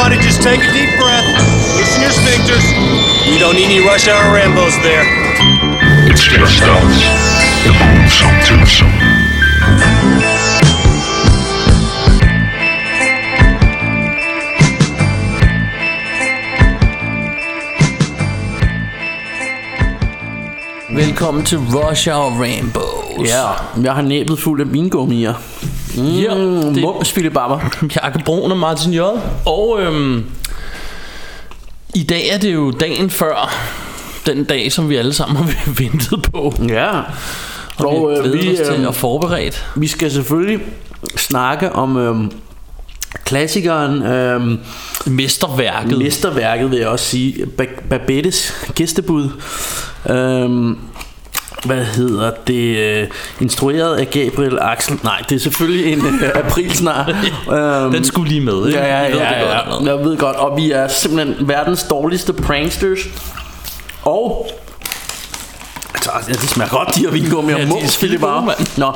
Everybody just take a deep breath. Loosen your sphincters. We don't need any rush hour Rambos there. It's just us, the Boomsome Twosome. Velkommen til Rush Hour Rainbows. Ja, jeg har næbet fuld af vingummier. Mm, Ja, det- Mums, Philip Barber. Bjarke Brun og Martin J. Og øhm, i dag er det jo dagen før den dag, som vi alle sammen har ventet på. Ja. Og, Og, vi øh, vi, os til øh, at forberede. Vi skal selvfølgelig snakke om øhm, klassikeren, øhm, Mesterværket. mesterværket vil jeg også sige, ba- Babettes gæstebud. Øhm, hvad hedder det? Øh, instrueret af Gabriel Axel. Nej, det er selvfølgelig en øh, aprilsnar. øhm, Den skulle lige med, ikke? Ja, ja, I ved ja, godt, ja, hvad? Jeg ved godt, og vi er simpelthen verdens dårligste pranksters. Og altså, ja, det smager godt, de her vingummi Ja, og er mums, Philip. Nå,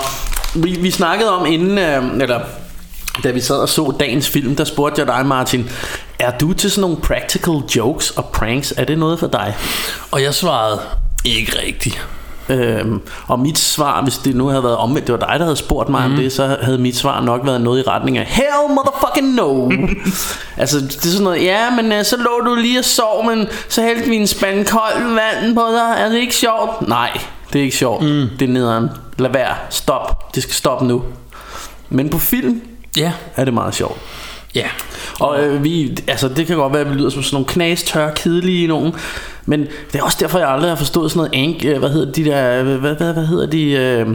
vi, vi snakkede om inden, øh, eller da vi sad og så dagens film, der spurgte jeg dig, Martin, er du til sådan nogle practical jokes og pranks? Er det noget for dig? Og jeg svarede, ikke rigtigt. Øhm, og mit svar, hvis det nu havde været omvendt, det var dig, der havde spurgt mig mm. om det, så havde mit svar nok været noget i retning af Hell motherfucking no Altså det er sådan noget Ja, men øh, så lå du lige og sov Men så hældte vi en spand kold vand på dig Er det ikke sjovt? Nej, det er ikke sjovt mm. Det er nederen Lad være, stop Det skal stoppe nu Men på film Ja, er det meget sjovt ja. og øh, vi, altså det kan godt være, at vi lyder som sådan nogle knastør, kedelige nogen. Men det er også derfor, jeg aldrig har forstået sådan noget ank, øh, hvad hedder de der, hvad, hvad, hvad hedder de, øh,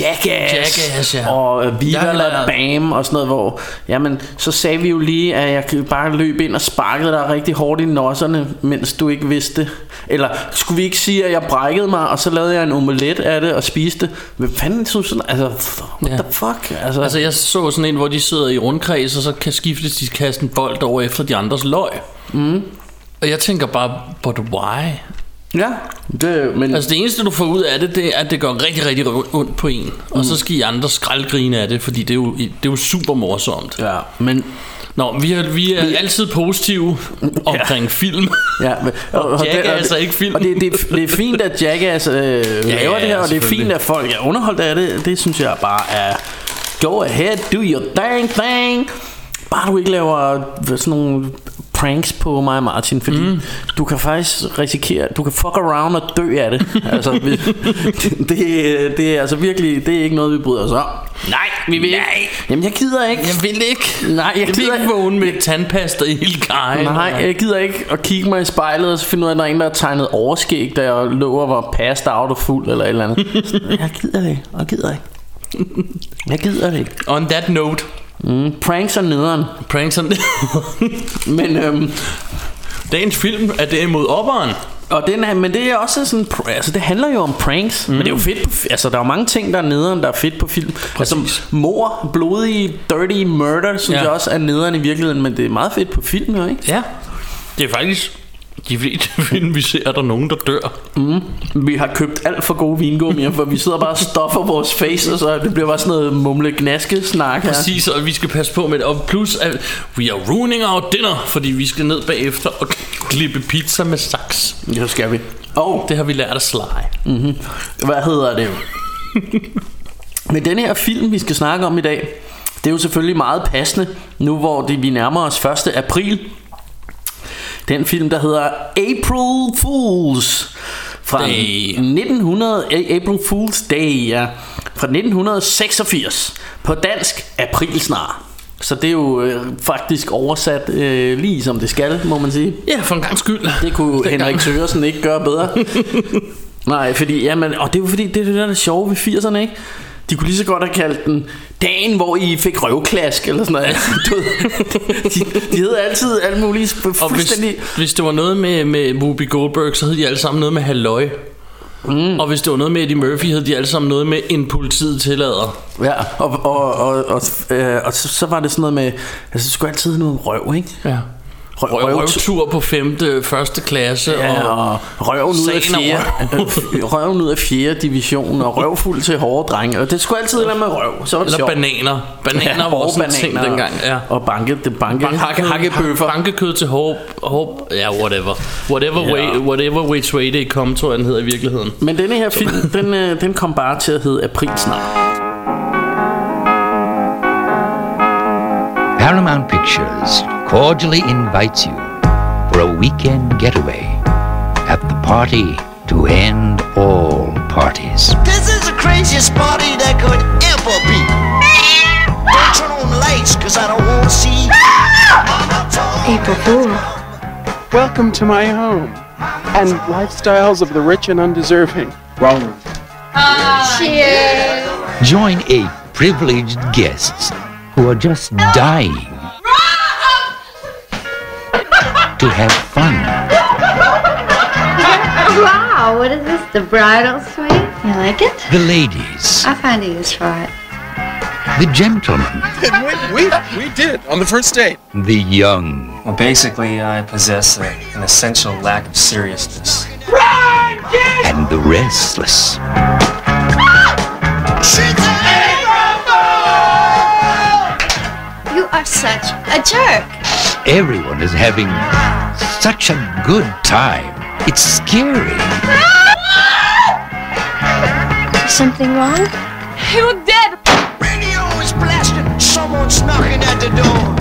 Jackass, Jackass, ja. og øh, Viva la Bam og sådan noget, hvor, jamen, så sagde vi jo lige, at jeg bare løbe ind og sparkede dig rigtig hårdt i nosserne, mens du ikke vidste det. Eller skulle vi ikke sige, at jeg brækkede mig, og så lavede jeg en omelet af det og spiste? Hvad fanden synes sådan, altså, what Ja. the fuck? Altså, Altså jeg så sådan en, hvor de sidder i rundkreds, og så kan skiftes de kaste en bold over efter de andres løg. Mm. Og jeg tænker bare, but why? ja, det, men... Altså det eneste du får ud af det, det er at det gør rigtig, rigtig ondt på en Og så skal I andre skraldgrine af det Fordi det er jo, det er jo super morsomt Ja, men Nå, vi er, vi er altid positive omkring film Ja, men, og, og, Jackass det- er ikke film. Og det, det, det er fint, at Jackass øh, laver ja, det her, og det er fint, at folk er underholdt af det. Det synes jeg bare er... Go ahead, do your thing, thing. Bare du ikke laver sådan nogle pranks på mig og Martin, fordi mm. du kan faktisk risikere, du kan fuck around og dø af det. altså, vi, det, det er altså virkelig, det er ikke noget, vi bryder os om. Nej, vi vil ikke. Jamen, jeg gider ikke. Jeg vil ikke Nej, jeg Jeg gider ikke vågne med tandpasta i hele kajen Nej, jeg gider ikke at kigge mig i spejlet og så finde ud af, at der er en, der har tegnet overskæg, da jeg lå og var passed out og fuld eller et eller andet. jeg gider det ikke. Jeg gider ikke. Jeg gider det ikke. On that note Mm, pranks er nederen. Pranks on Men, øhm, Dagens film er derimod opperen og den er, men det er også sådan, altså det handler jo om pranks, mm. men det er jo fedt på, altså der er jo mange ting, der er nederen, der er fedt på film. Altså mor, blodig, dirty murder, synes Ja. jeg også er nederen i virkeligheden, men det er meget fedt på film jo, ikke? Ja Det er faktisk De fleste film vi ser er der nogen der dør Vi har købt alt for gode vingummier, for vi sidder bare og stoffer vores face, så det bliver bare sådan noget mumle gnaske snak her. Præcis, og vi skal passe på med det. Og plus, at we are ruining our dinner, fordi vi skal ned bagefter og klippe pizza med saks. Ja, det skal vi. Og Det har vi lært at Sly. hvad hedder det? Men den her film, vi skal snakke om i dag, det er jo selvfølgelig meget passende, nu hvor det, vi nærmer os 1. april. Den film, der hedder April Fools fra Day. 1900, A- April Fools Day, ja, fra 1986. På dansk, Aprilsnar. Så det er jo øh, faktisk oversat øh, lige som det skal, må man sige. Ja, for en gang skyld. Det kunne Dengang. Henrik Sørensen ikke gøre bedre. Nej, fordi, jamen, og det er jo fordi, det er det der, er sjove ved 80'erne, ikke? De kunne lige så godt have kaldt den dagen, hvor I fik røvklask, eller sådan noget. Du ved, de, de hed altid alt muligt Og hvis, hvis det var noget med, med Whoopi Goldberg, så hed de alle sammen noget med halløj. Mm. Og hvis det var noget med Eddie Murphy, hed de alle sammen noget med en politiet tillader. Ja, og, og, og, og, øh, og så, så var det sådan noget med... Altså, det skulle altid noget røv, ikke? Ja. Røv, Røv, røvtur på femte, første klasse Ja, og og røven ud af fjerde, røven ud af fjerde division og røvfuld til hårde drenge. Og det skulle altid være med røv. Så var det eller sjovt. bananer. Bananer ja, var også en ting dengang. Ja. Og banke, det banke, hakke, hakkebøffer. Bankekød til håb, håb, ja, whatever. Whatever, Ja. way, whatever which way they come, tror jeg, den hedder i virkeligheden. Men denne her film, den, øh, den kom bare til at hedde April snart. Paramount Pictures cordially invites you for a weekend getaway at the party to end all parties. This is the craziest party that could ever be. Don't turn on the lights, cause I don't wanna see. April Fool. Welcome to my home and lifestyles of the rich and undeserving. Wrong. Join eight privileged guests who are just dying to have fun. Wow, what is this? The bridal suite? You like it? The ladies, I find a use for it. the gentlemen, we, we, we did on the first date. the young, Well, basically, I possess a, an essential lack of seriousness. and the restless. You are such a jerk. Everyone is having such a good time. It's scary. Something wrong? Radio is blasting, someone's knocking at the door.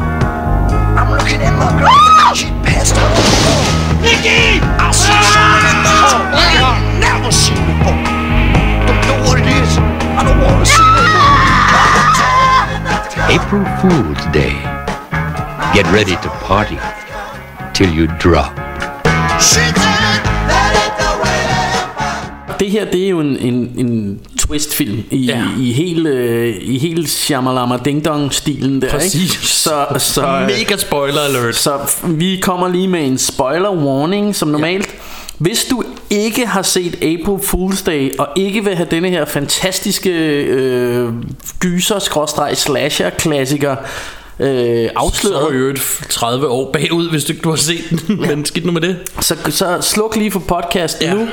I'm looking at my girl, she passed out on the floor. Nikki! I see someone in the hall I ain't never seen before. Don't know what it is, I don't wanna see it. April Fool's Day. Get ready to party till you drop. Det her, det er jo en, en, en twist-film i, Ja. ja. i hele, øh, i hele Shamalama Ding Dong-stilen der, Præcis. ikke? Så, så, Mega spoiler alert. så vi kommer lige med en spoiler warning, som normalt. Hvis du ikke har set April Fool's Day, og ikke vil have denne her fantastiske øh, gyser-slasher-klassiker øh, Så er du afsløret, jo et 30 år bagud, hvis du ikke du har set den. Men skidt nu med det. så, så sluk lige for podcasten Ja. nu.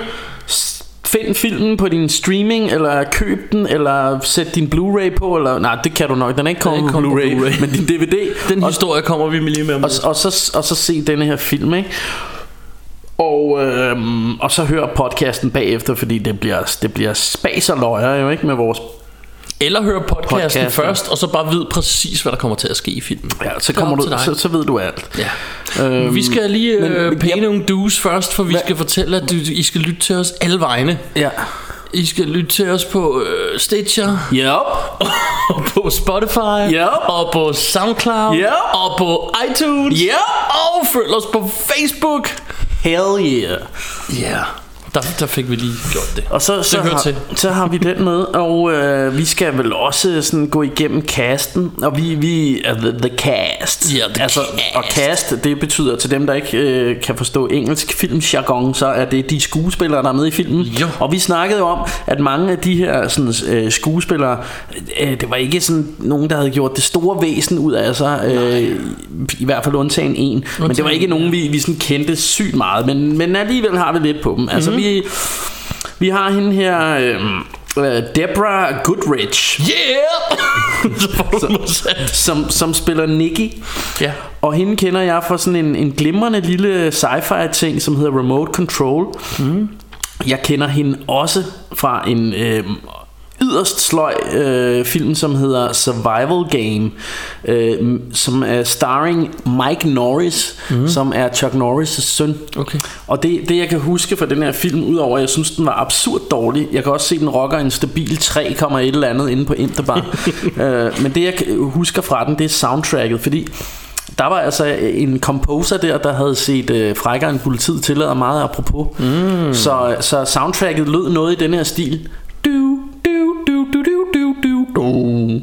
Find filmen på din streaming, eller køb den, eller sæt din Blu-ray på, eller nej, det kan du nok, den er ikke kommet ikke på Blu-ray, Blu-ray. men din DVD. Den og, historie kommer vi lige med om og, og, så, og så se denne her film, ikke? Og, øhm, og så hør podcasten bagefter, fordi det bliver, det bliver spas og løjer jo ikke med vores... Eller hør podcasten Podcasten. først, og så bare vid præcis, hvad der kommer til at ske i filmen. Ja, så, er kommer du, så, så ved du alt. Ja. Øhm, Vi skal lige men- øh, pay nogle dues først, for vi Hvad- skal fortælle, at du, I skal lytte til os alle vegne. Ja. I skal lytte til os på øh, Stitcher, Yep. og på Spotify, Yep. og på SoundCloud, Yep. og på iTunes, Yep. og følg os på Facebook. Hell yeah. Ja, yeah. Der, der fik vi lige gjort det. Og så, så, hører har, til. så har vi den med, og øh, vi skal vel også sådan gå igennem casten, og vi, vi er the, the cast. Ja, the altså, cast. Og cast, det betyder til dem, der ikke øh, kan forstå engelsk filmjargon, så er det de skuespillere, der er med i filmen. Jo. Og vi snakkede jo om, at mange af de her sådan, øh, skuespillere, øh, det var ikke sådan nogen, der havde gjort det store væsen ud af sig, øh, i hvert fald undtagen en. Men det var ikke nogen, vi, vi sådan kendte sygt meget, men, men alligevel har vi lidt på dem. Altså, Mhm. vi, vi har hende her... Øh, øh, Deborah Goodrich, Yeah! modsat. som, som spiller Nikki. Ja. Og hende kender jeg fra sådan en, en glimrende lille sci-fi ting, som hedder Remote Control. Mm. Jeg kender hende også fra en øh, yderst sløj øh, film, som hedder Survival Game, øh, som er starring Mike Norris, mm. som er Chuck Norris' søn. Okay. Og det, det jeg kan huske fra den her film, udover at jeg synes den var absurd dårlig, jeg kan også se den rocker en stabil 3, et eller andet inde på Interbar. øh, men det jeg husker fra den, det er soundtracket, fordi der var altså en composer der, der havde set øh, frækkere end politiet tillader meget apropos. Mm. Så, så soundtracket lød noget i den her stil. Du, du, du, du, du, du, du,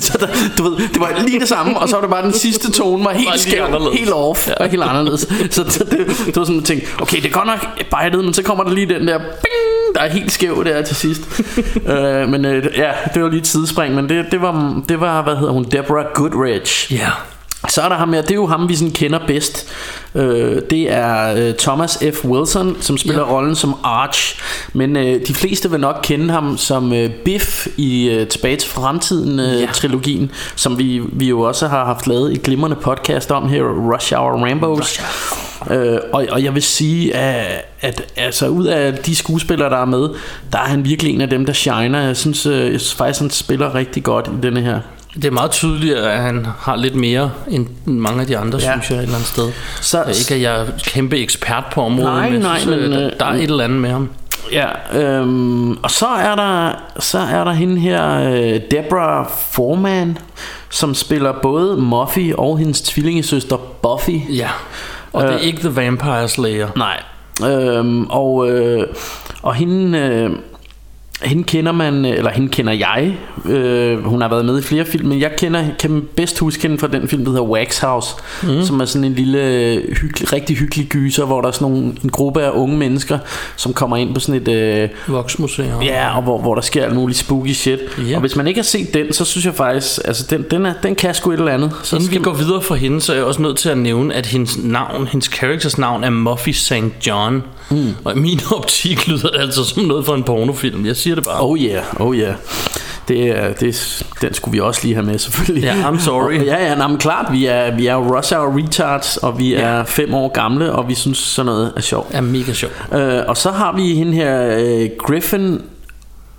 så der, du ved, det var lige det samme, og så var det bare den sidste tone var helt skæv, helt off, ja. og helt anderledes. Så det, det, det var sådan, jeg tænkte, okay, det er godt nok bejdet, men så kommer der lige den der, bing, der er helt skæv der til sidst. øh, men øh, ja, det var lige et sidespring, men det, det, var, det var, hvad hedder hun, Deborah Goodrich. Ja. Så er der ham her, det er jo ham, vi sådan kender bedst. Øh, det er øh, Thomas F. Wilson, som spiller ja. rollen som Arch. Men øh, de fleste vil nok kende ham som øh, Biff i øh, Tilbage til Fremtiden-trilogien, øh, ja. som vi, vi jo også har haft lavet et glimrende podcast om her, Rush Hour Rambos. Øh, og, og jeg vil sige, at, at altså, ud af de skuespillere, der er med, der er han virkelig en af dem, der shiner. Jeg synes, øh, jeg synes faktisk, han spiller rigtig godt i denne her. Det er meget tydeligt, at han har lidt mere end mange af de andre, ja. synes jeg, et eller andet sted. Så, ikke at jeg er kæmpe ekspert på området, Nej, men, nej, synes, men, øh, øh, der er et eller andet med ham. Ja, øhm, og så er der så er der hende her øh, Deborah Foreman, som spiller både Muffy og hendes tvillingesøster Buffy. Ja, og det er Øh, ikke The Vampire Slayer. Nej. Øhm, og øh, og hende øh, hende kender man eller hende kender jeg. Øh, hun har været med i flere film, men jeg kender kan bedst huske hende fra den film der hedder Wax House, mm. som er sådan en lille hyggelig, rigtig hyggelig gyser, hvor der er sådan nogle, en gruppe af unge mennesker, som kommer ind på sådan et øh, Voksmuseum. Ja, og hvor, hvor der sker alt muligt spooky shit. Ja. Og hvis man ikke har set den, så synes jeg faktisk, altså den, den, er, den kan sgu et eller andet. Så Inden vi går videre for hende, så er jeg også nødt til at nævne, at hendes navn, hendes characters navn er Muffy St. John. Mm. Og i min optik lyder det altså som noget fra en pornofilm. Jeg siger det bare. Oh yeah, oh yeah. Det, er, det, den skulle vi også lige have med, selvfølgelig. Ja, I'm sorry. Og, ja, ja, nej, men klart, vi er, vi er jo Rush Hour Retards, og vi er fem år gamle, og vi synes sådan noget er sjovt. Er mega sjovt. Øh, og så har vi hende her, øh, Griffin...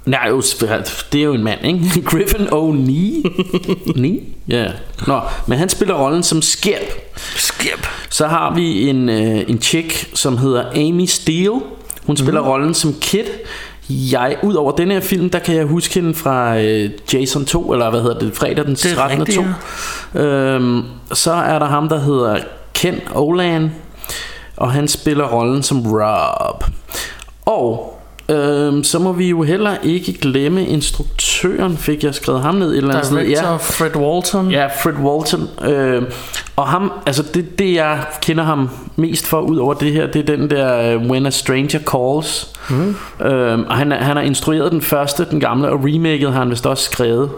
Nej, jo, det er jo en mand, ikke? Griffin O'Neill. Ni? Ja. Nå, men han spiller rollen som Skip. Skip. Så har vi en, øh, en chick, som hedder Amy Steele. Hun spiller mm. rollen som Kid. Jeg, ud over den her film, der kan jeg huske hende fra øh, Jason 2, eller hvad hedder det, fredag den Det er 13. rigtigt, 2. Øhm, så er der ham, der hedder Ken Olan, og han spiller rollen som Rob. Og øhm, så må vi jo heller ikke glemme instruktøren, fik jeg skrevet ham ned et eller andet sted. Director Fred Walton. Ja, Fred Walton. Øh, og ham, altså det, det jeg kender ham mest for ud over det her, det er den der uh, When a Stranger Calls. Mm. Øh, og han, han har instrueret den første, den gamle, og remaket har han vist også skrevet.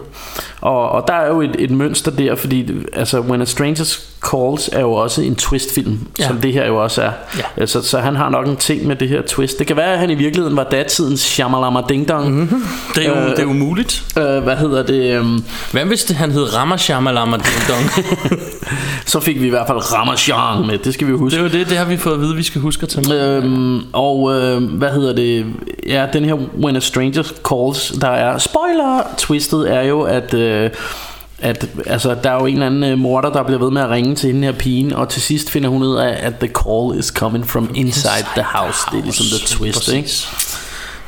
Og, og der er jo et, et mønster der, fordi altså, When a Stranger Calls er jo også en twistfilm, Ja. som det her jo også er. Ja. Altså, så han har nok en ting med det her twist. Det kan være, at han i virkeligheden var datidens Shamalama Ding Dong. Mm-hmm. Det er jo, det er jo muligt. Øh, hvad hedder det? Um, Hvad hvis det, han hed Ramashamalama Ding Dong? så fik vi i hvert fald Ramachan med, det skal vi huske. det er jo det, det har vi fået at vide, vi skal huske at tage med. Øhm, og øh, hvad hedder det Ja, den her When a Stranger Calls Der er spoiler Twistet er jo at øh, at altså, der er jo en eller anden morder, der bliver ved med at ringe til hende her pigen, og til sidst finder hun ud af, at the call is coming from inside the house. Det er ligesom the twist, ikke?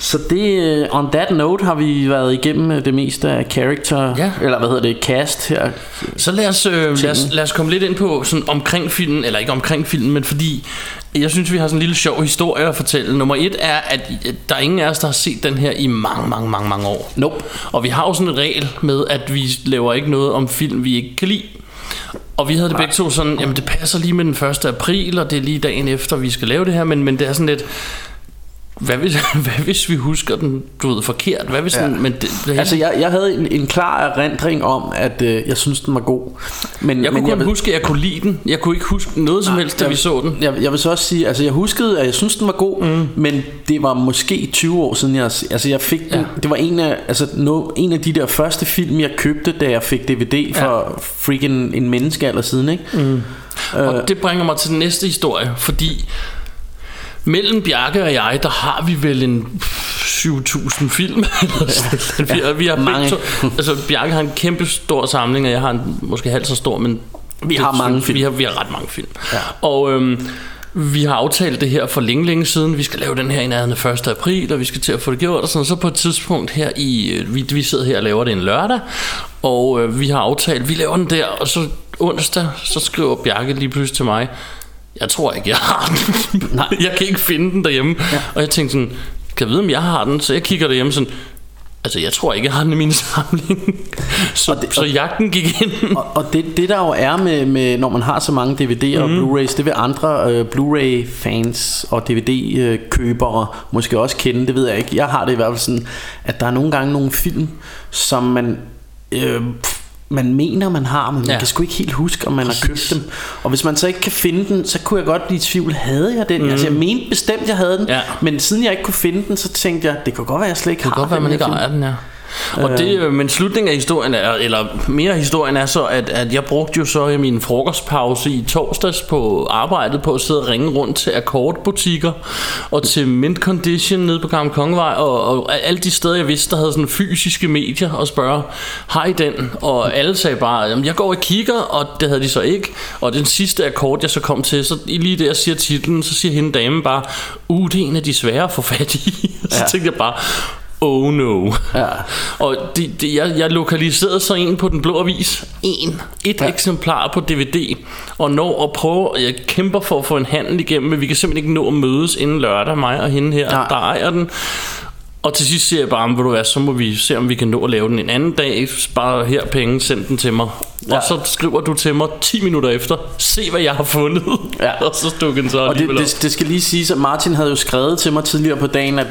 Så det, øh, on that note har vi været igennem øh, det meste af character, Ja. eller hvad hedder det, cast her. Så lad os, øh, lad, os, lad os komme lidt ind på sådan omkring filmen, eller ikke omkring filmen, men fordi jeg synes, vi har sådan en lille sjov historie at fortælle. Nummer et er, at der er ingen af os, der har set den her i mange, mange, mange, mange år. Nope. Og vi har jo sådan en regel med, at vi laver ikke noget om film, vi ikke kan lide. Og vi havde det begge to sådan, jamen det passer lige med den 1. april, og det er lige dagen efter, vi skal lave det her, men, men det er sådan lidt, hvad hvis, hvad hvis vi husker den, du ved, forkert? Hvad hvis ja. den, men det, det Altså jeg, jeg havde en, en klar erindring om At øh, jeg synes den var god men, jeg kunne men kun ved- huske, at jeg kunne lide den. Jeg kunne ikke huske noget som helst, da jeg, vi så den. Jeg, jeg vil så også sige, altså jeg huskede, at jeg synes den var god, mm. men det var måske 20 år siden, jeg, altså jeg fik den, Ja. det var en af, altså no, en af de der første film, jeg købte, da jeg fik DVD for freaking en menneskealder siden, ikke? Mm. Og det bringer mig til den næste historie, fordi mellem Bjarke og jeg, der har vi vel en 7.000 film. sådan. vi, har, vi har mange. to, altså Bjarke har en kæmpe stor samling, og jeg har en, måske halvt så stor, men Vi har mange film. Vi har, vi har ret mange film. Ja. Og øhm, vi har aftalt det her for længe, længe siden. Vi skal lave den her i nærheden af 1. april, og vi skal til at få det gjort. Og sådan. så på et tidspunkt her i... øh, Vi, vi sidder her og laver det en lørdag, og øh, vi har aftalt, vi laver den der, og så onsdag, så skriver Bjarke lige pludselig til mig, jeg tror ikke, jeg har den. Nej. Jeg kan ikke finde den derhjemme. Ja. Og jeg tænkte sådan, kan jeg vide, om jeg har den? Så jeg kigger derhjemme sådan, altså jeg tror ikke, jeg har den i min samling. Så, det- så jagten gik ind. Og, og det, det der jo er med, med når man har så mange DVD'er og Blu-rays, det vil andre øh, Blu-ray-fans og DVD-købere måske også kende, det ved jeg ikke. Jeg har det i hvert fald sådan, at der er nogle gange nogle film, som man... Øh, man mener, man har, men man Ja. kan sgu ikke helt huske, om man har købt dem. Og hvis man så ikke kan finde den, så kunne jeg godt blive i tvivl. Havde jeg den? Mm. Altså, jeg mente bestemt, jeg havde den. Ja. Men siden jeg ikke kunne finde den, så tænkte jeg, det kunne godt være, jeg slet ikke Det har kan godt være, den man ikke ejer den, ja. Og det, øh, men slutningen af historien er, eller mere historien er så, at, at jeg brugte jo så i min frokostpause i torsdags på arbejdet på at sidde og ringe rundt til akkordbutikker og til Mint Condition nede på Gamle Kongevej og, og alle de steder, jeg vidste, der havde sådan fysiske medier og spørge, har I den? Og alle sagde bare, jamen jeg går og kigger, og det havde de så ikke. Og den sidste akkord, jeg så kom til, så lige der siger titlen, så siger hende dame bare, uh, det er en af de svære at få fat i. så Ja. tænkte jeg bare, oh no. Ja. Og det, det, jeg, jeg lokaliserede så en på den blå avis. En. Et ja. eksemplar på DVD. Og når at prøve, jeg kæmper for at få en handel igennem, men vi kan simpelthen ikke nå at mødes inden lørdag, mig og hende her, Nej. der ejer den. Og til sidst siger jeg bare, vil du være, så må vi se, om vi kan nå at lave den en anden dag. Spar her penge, send den til mig. Ja. Og så skriver du til mig 10 minutter efter, se hvad jeg har fundet. Ja. og så stod den så Og det, det, det skal lige siges, at Martin havde jo skrevet til mig tidligere på dagen, at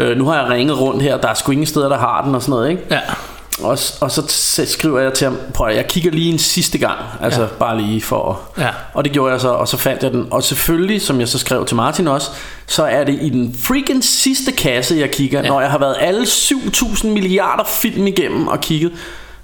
øh, nu har jeg ringet rundt her, der er sgu ingen steder, der har den og sådan noget, ikke? Ja. Og, og så skriver jeg til ham, prøv at, jeg kigger lige en sidste gang, altså Ja. bare lige for Ja. Og det gjorde jeg så, og så fandt jeg den. Og selvfølgelig, som jeg så skrev til Martin også, så er det i den freaking sidste kasse, jeg kigger, ja. når jeg har været alle 7.000 milliarder film igennem og kigget.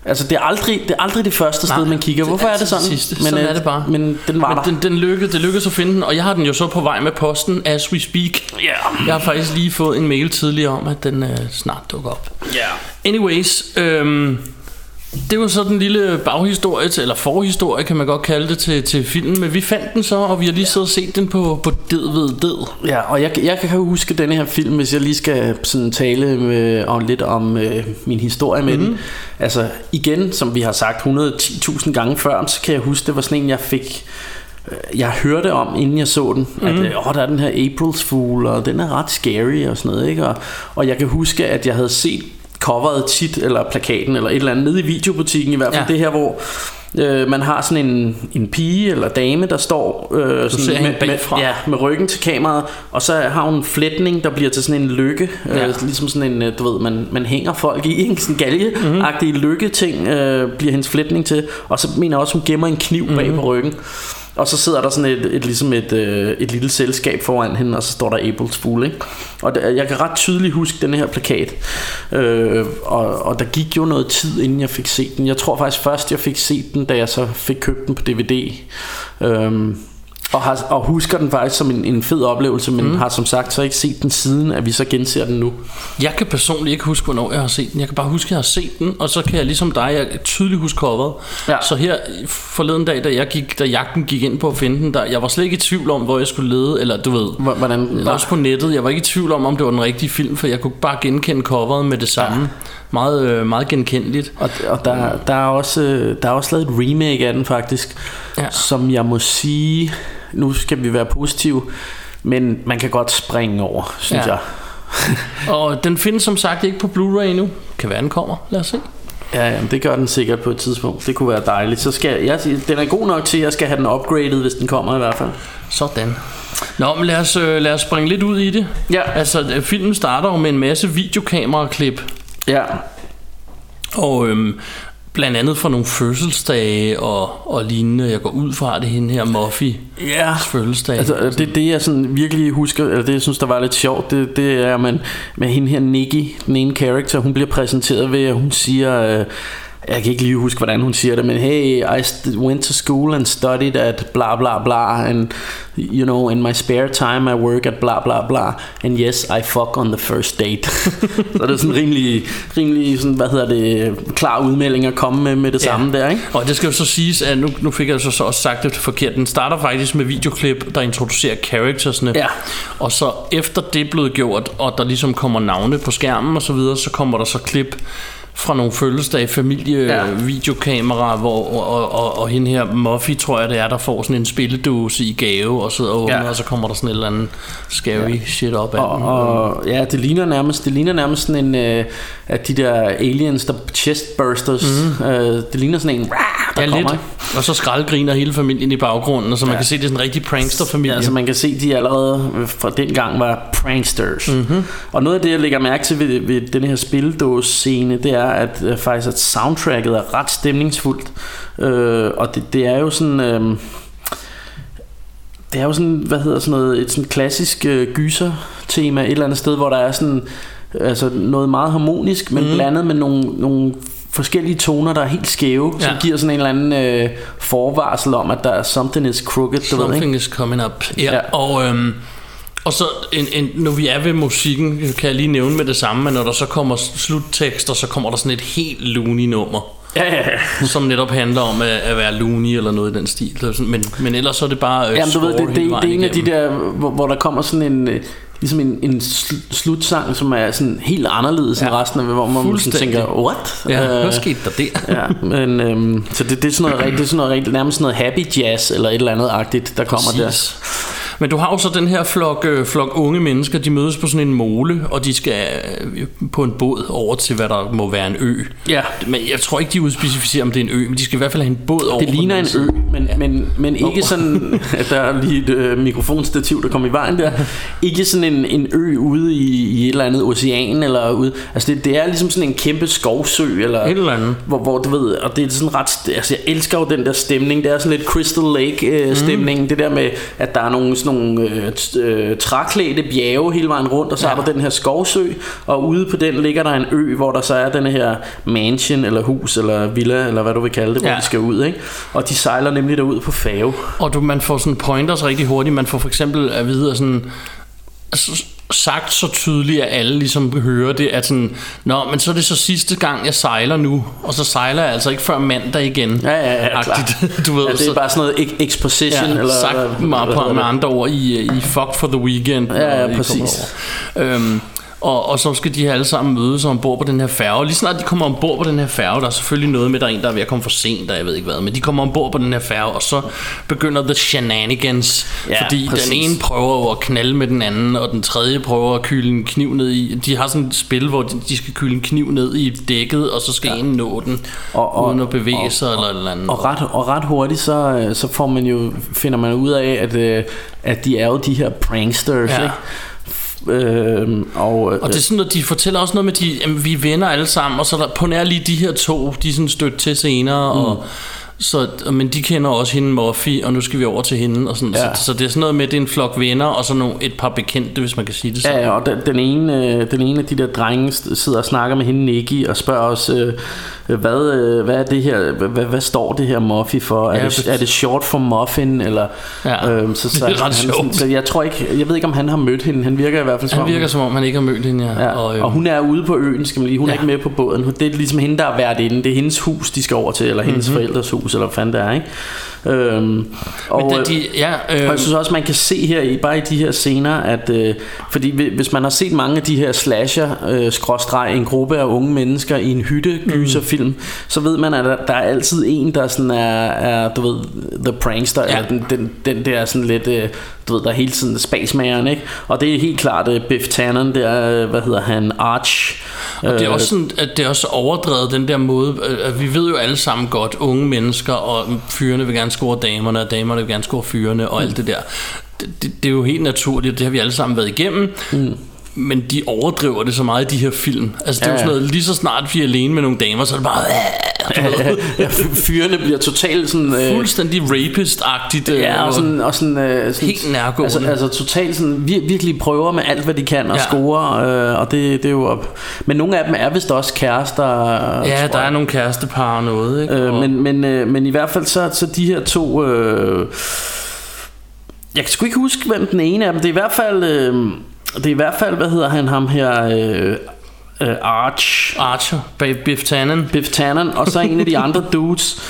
Altså det er aldrig det, er aldrig det første sted, Nej, man kigger. Hvorfor er det altid sådan? Sidste. Men, sådan øh, er det bare. Men den var men der. Den, den lykkedes, det lykkedes at finde den, og jeg har den jo så på vej med posten, as we speak. Ja. Jeg har faktisk lige fået en mail tidligere om, at den øh, snart dukker op. Ja. Anyways, øhm, det var så den lille baghistorie, til, eller forhistorie, kan man godt kalde det, til, til filmen. Men vi fandt den så, og vi har lige siddet og set den på, på død ved død. Ja, og jeg, jeg kan huske denne her film, hvis jeg lige skal sådan tale med, om lidt om øh, min historie med mm-hmm. den. Altså igen, som vi har sagt 110.000 gange før, så kan jeg huske, det var sådan en, jeg fik... øh, Jeg hørte om, inden jeg så den, at øh, åh, der er den her April's Fool, og den er ret scary og sådan noget. Ikke? Og, og jeg kan huske, at jeg havde set coveret tit, eller plakaten, eller et eller andet, nede i videobutikken i hvert fald. Ja. Det her, hvor øh, man har sådan en, en pige eller dame, der står øh, sådan med, bagfra. med, ja, med ryggen til kameraet, og så har hun en flætning, der bliver til sådan en lykke, ja. Ja. øh, ligesom sådan en, øh, du ved, man, man hænger folk i, ikke? sådan en galge-agtig mm-hmm. lykke-ting, øh, bliver hendes flætning til, og så mener jeg også, hun gemmer en kniv mm-hmm. bag på ryggen. Og så sidder der sådan et, et, ligesom et, øh, et lille selskab foran hende, og så står der Abel's Fool, ikke? Og der, jeg kan ret tydeligt huske den her plakat. Øh, og, og der gik jo noget tid, inden jeg fik set den. Jeg tror faktisk først, jeg fik set den, da jeg så fik købt den på DVD. Øh, og, har, og husker den faktisk som en, en fed oplevelse, men mm. har som sagt så ikke set den siden, at vi så genser den nu. Jeg kan personligt ikke huske, hvornår jeg har set den. Jeg kan bare huske, at jeg har set den, og så kan jeg ligesom dig, jeg tydeligt huske coveret. Ja. Så her forleden dag, da, jeg gik, da jagten gik ind på at finde den, der, jeg var slet ikke i tvivl om, hvor jeg skulle lede, eller du ved, Hvor- Hvordan, også på nettet. Jeg var ikke i tvivl om, om det var den rigtige film, for jeg kunne bare genkende coveret med det samme. Ja. Meget, øh, meget genkendeligt. Og, og der, der, er også, øh, der er også lavet et remake af den faktisk, Ja. som jeg må sige, nu skal vi være positive, men man kan godt springe over, synes Ja. jeg. Og den findes som sagt ikke på Blu-ray endnu. Kan være, den kommer. Lad os se. Ja, jamen, det gør den sikkert på et tidspunkt. Det kunne være dejligt. Så skal jeg, jeg, den er god nok til, at jeg skal have den upgraded, hvis den kommer i hvert fald. Sådan. Nå, men lad os, øh, lad os springe lidt ud i det. Ja. Altså, øh, filmen starter jo med en masse videokameraklip. Ja, Og øhm, blandt andet fra nogle fødselsdage og, og lignende. Jeg går ud fra det hende her Muffy ja. fødselsdag. Altså, det, det jeg sådan virkelig husker, eller det jeg synes, der var lidt sjovt, det, det er, man med hende her Nikki, den ene character, hun bliver præsenteret ved, at hun siger, øh, jeg kan ikke lige huske, hvordan hun siger det, men hey, I went to school and studied at bla bla bla, and you know, in my spare time I work at bla bla bla, and yes, I fuck on the first date. så det er sådan rimelig, rimelig sådan, hvad hedder det, klar udmelding at komme med, med det ja. samme der, ikke? Og det skal jo så siges, at nu, nu fik jeg så, så også sagt det forkert. Den starter faktisk med videoklip, der introducerer charactersne. Ja. Og så efter det er blevet gjort, og der ligesom kommer navne på skærmen og så videre, så kommer der så klip fra nogle fødselsdage, familie, Ja. videokamera, hvor, og, og, og, og hende her Muffy, tror jeg det er, der får sådan en spilledåse i gave, og sidder og åbner, Ja. og så kommer der sådan et eller andet scary ja. shit op af Og, den. og ja, det ligner nærmest, det ligner nærmest sådan en øh, at de der aliens, der chest bursters, mm. øh, det ligner sådan en, der ja, kommer. lidt. Og så skraldgriner hele familien i baggrunden, og så man ja. kan se, det er sådan en rigtig prankster-familie. Ja, altså man kan se, de allerede øh, fra den gang var pranksters. Mm-hmm. Og noget af det, jeg lægger mærke til ved, ved den her spildås scene, det er, er, at øh, faktisk at soundtracket er ret stemningsfuldt. Øh, og det, det er jo sådan... Øh, det er jo sådan, hvad hedder sådan noget, et sådan klassisk øh, gyser-tema et eller andet sted, hvor der er sådan, altså noget meget harmonisk, men mm. blandet med nogle, nogle forskellige toner, der er helt skæve, ja. som giver sådan en eller anden øh, forvarsel om, at der er something is crooked, du ved, ikke? Something is coming up. Ja, Ja. ja. og... Øhm, og så, en, en, når vi er ved musikken, kan jeg lige nævne med det samme, men når der så kommer sluttekster, så kommer der sådan et helt loony nummer. Ja, ja, ja. Som netop handler om at, at være loony eller noget i den stil. Men, men ellers så er det bare øh, Jamen, du ved, det, det, det, er en af de der, hvor, hvor der kommer sådan en, øh, ligesom en, en sl- slutsang, som er sådan helt anderledes ja. end resten af, hvor man sådan tænker, what? Ja, Øh, hvad skete der der? ja, men øhm, så det, det er sådan noget, det er sådan noget nærmest sådan noget happy jazz eller et eller andet agtigt, der kommer der. Men du har jo så den her flok, øh, flok unge mennesker, de mødes på sådan en mole, og de skal øh, på en båd over til, hvad der må være en ø. Ja. Men jeg tror ikke, de udspecificerer, om det er en ø, men de skal i hvert fald have en båd over Det ligner en ø, men, ja. men, men ikke Nå. sådan, at der er lige et øh, mikrofonstativ, der kommer i vejen der. Ikke sådan en, en ø ude i, i et eller andet ocean, eller ude, altså det, det er ligesom sådan en kæmpe skovsø, eller, Et eller andet. Hvor, hvor du ved, og det er sådan ret, altså jeg elsker jo den der stemning, det er sådan lidt Crystal Lake øh, stemning, mm. det der med, at der er nogle sådan nogle øh, øh, træklædte bjerge hele vejen rundt, og så ja. er der den her skovsø, og ude på den ligger der en ø, hvor der så er den her mansion, eller hus, eller villa, eller hvad du vil kalde det, hvor Ja. de skal ud, ikke? Og de sejler nemlig derud på fave. Og du, man får sådan pointers rigtig hurtigt. Man får for eksempel at vide, at sådan, altså, sagt så tydeligt, at alle ligesom hører det, at sådan, Nå, men så er det så sidste gang, jeg sejler nu, og så sejler jeg altså ikke før mandag igen. Ja, ja, ja, klart. du ved, Ja, det er bare sådan noget exposition, Ja, eller sagt hvad- meget på, med andre ord i, i Fuck for the Weekend. Ja, ja, præcis. Øhm, og, og så skal de alle sammen mødes ombord på den her færge. Lige snart de kommer ombord på den her færge, der er selvfølgelig noget med, der er en, der er ved at komme for sent, og jeg ved ikke hvad, men de kommer ombord på den her færge, og så begynder the shenanigans, Ja, fordi præcis. den ene prøver jo at knalde med den anden, og den tredje prøver at kyle en kniv ned i. De har sådan et spil, hvor de, de skal kyle en kniv ned i dækket, og så skal ja. en nå den, Og- og- uden at bevæge og- sig eller et eller andet. Og ret, og ret hurtigt så, øh, så får man jo, finder man ud af, at, øh, at de er jo de her pranksters, Ja. ikke? Øhm, og, Og det er sådan, at de fortæller også noget med, de, jamen, vi er venner alle sammen, og så er der på nær lige de her to, de er sådan stødt til senere, mm. og så, men de kender også hende Muffy, og nu skal vi over til hende, og sådan, Ja. så, så, det er sådan noget med, at det er en flok venner, og så nogle, et par bekendte, hvis man kan sige det sådan. Ja, og den, den, ene, øh, den ene af de der drenge sidder og snakker med hende Nicky og spørger os, øh, hvad, øh, hvad er det her, hvad, hvad, står det her Muffy for? Er, Ja, det, er det short for muffin? Eller, Ja, øhm, så, det er så, ret sjovt. sådan- så jeg tror ikke, jeg ved ikke om han har mødt hende, han virker i hvert fald som Han om- virker som om, han ikke har mødt hende, ja. Ja, og, øhm, og hun er ude på øen, skal man lige. Hun ja. er ikke med på båden. Det er ligesom hende, der er været inde. Det er hendes hus, de skal over til, eller hendes Mhm. mm-hmm. forældres hus, hus, eller hvad fanden det er, ikke? Øhm, og, men øh, det, de, ja, og øh, jeg synes også, man kan se her, i bare i de her scener, at øh, fordi hvi- hvis man har set mange af de her slasher, øh, skråstreg, en gruppe af unge mennesker i en hytte gyserfilm, mm. så ved man, at der, der er altid en, der sådan er, er du ved, the prankster, ja. eller den, den, den der sådan lidt, øh, du ved, der er hele tiden spasmageren, ikke? Og det er helt klart øh, Biff Tannen, der, øh, hvad hedder han, Arch. Og det er Øh, også sådan, at det er også overdrevet den der måde, øh, at vi ved jo alle sammen godt, unge mennesker, og fyrene vil gerne score damerne, og damerne vil gerne score fyrene, og alt det der. Det, det, det er jo helt naturligt, det har vi alle sammen været igennem. Mm. Men de overdriver det så meget i de her film. Altså det er Ja, jo sådan ja. noget, lige så snart vi er alene med nogle damer, så er det bare... Ved, ja, fyrene bliver totalt sådan... Øh, fuldstændig rapist-agtigt. øh, Ja, og sådan, og sådan, øh, sådan Helt nærgående. Altså, altså totalt sådan, vir- virkelig prøver med alt, hvad de kan at Ja. ja. score, øh, og det, det er jo op. Men nogle af dem er vist også kærester. Ja, der er nogle kærestepar og noget, ikke? Øh, Og- men, men, øh, men i hvert fald så, så de her to... Øh, jeg kan sgu ikke huske, hvem den ene af dem. Det er i hvert fald... Øh, det er i hvert fald, hvad hedder han ham her... Øh, øh, Arch. Archer, Biff Tannen. Biff Tannen. Og så en af de andre dudes.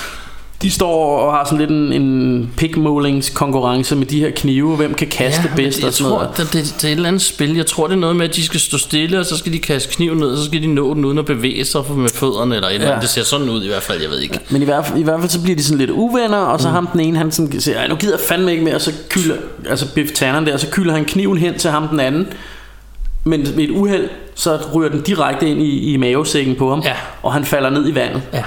De står og har sådan lidt en, en pigmålingskonkurrence med de her knive. Hvem kan kaste men bedst jeg og sådan tror, noget. det, det, det er et eller andet spil. Jeg tror, det er noget med, at de skal stå stille, og så skal de kaste kniven ned, og så skal de nå den uden at bevæge sig med fødderne, eller et eller andet. Ja. Det ser sådan ud i hvert fald, jeg ved ikke. Men i hvert, fald, i hvert fald så bliver de sådan lidt uvenner Og så mm. ham den ene han sådan siger "Ej, Nu gider jeg fandme ikke mere Og så kylder Altså Biff Tannen der Og så kylder han kniven hen til ham den anden Men med et uheld Så ryger den direkte ind i, i mavesækken på ham Ja. Og han falder ned i vandet Ja.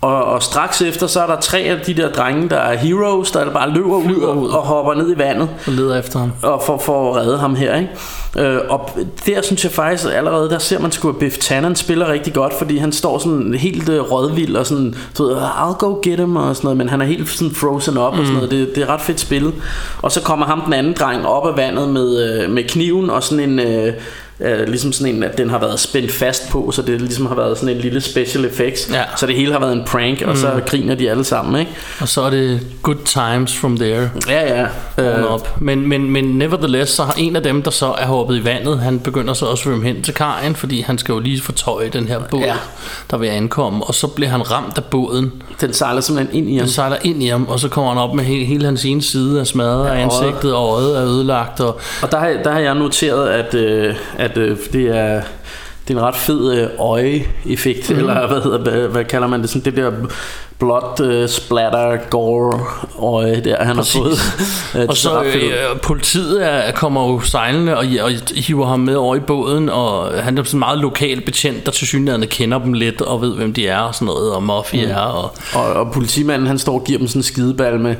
Og, og straks efter, så er der tre af de der drenge, der er heroes, der bare løber ud og, ud. og hopper ned i vandet Og leder efter ham. og for, for at redde ham her, ikke? Øh, og der synes jeg faktisk allerede, der ser man sgu, at Biff Tannen spiller rigtig godt, fordi han står sådan helt øh, rådvild og sådan, du ved, I'll go get him og sådan noget, men han er helt sådan frozen up mm. og sådan noget, det, det er ret fedt spillet. Og så kommer ham den anden dreng op af vandet med, øh, med kniven og sådan en... Øh, Øh, ligesom sådan en, at den har været spændt fast på, så det ligesom har været sådan en lille special effects. Ja. Så det hele har været en prank, og så griner de alle sammen, ikke? Og så er det good times from there. Ja, ja. Øh. Op. Men, men, men nevertheless, så har en af dem, der så er hoppet i vandet, han begynder så også at svømme hen til kajen, fordi han skal jo lige fortøje den her båd, Ja. der vil ankomme. Og så bliver han ramt af båden. den sejler simpelthen ind i ham. Den sejler ind i ham, og så kommer han op med hele, hele hans ene side af smadret, ja, øjet. ansigtet og øjet er ødelagt. Og, Og der har, der har jeg noteret, at, øh, at øh, det er det er en ret fed øh, øje-effekt, mm. eller hvad, hedder, hvad, kalder man det, sådan det der blood øh, splatter gore øje der han Præcis. har fået. Det og så øh, politiet er, kommer jo sejlende og, og hiver ham med over i båden, og han er sådan meget lokal betjent, der til synligheden kender dem lidt og ved, hvem de er og sådan noget, og mafia mm. er. Og, og, og politimanden han står og giver dem sådan en skideball med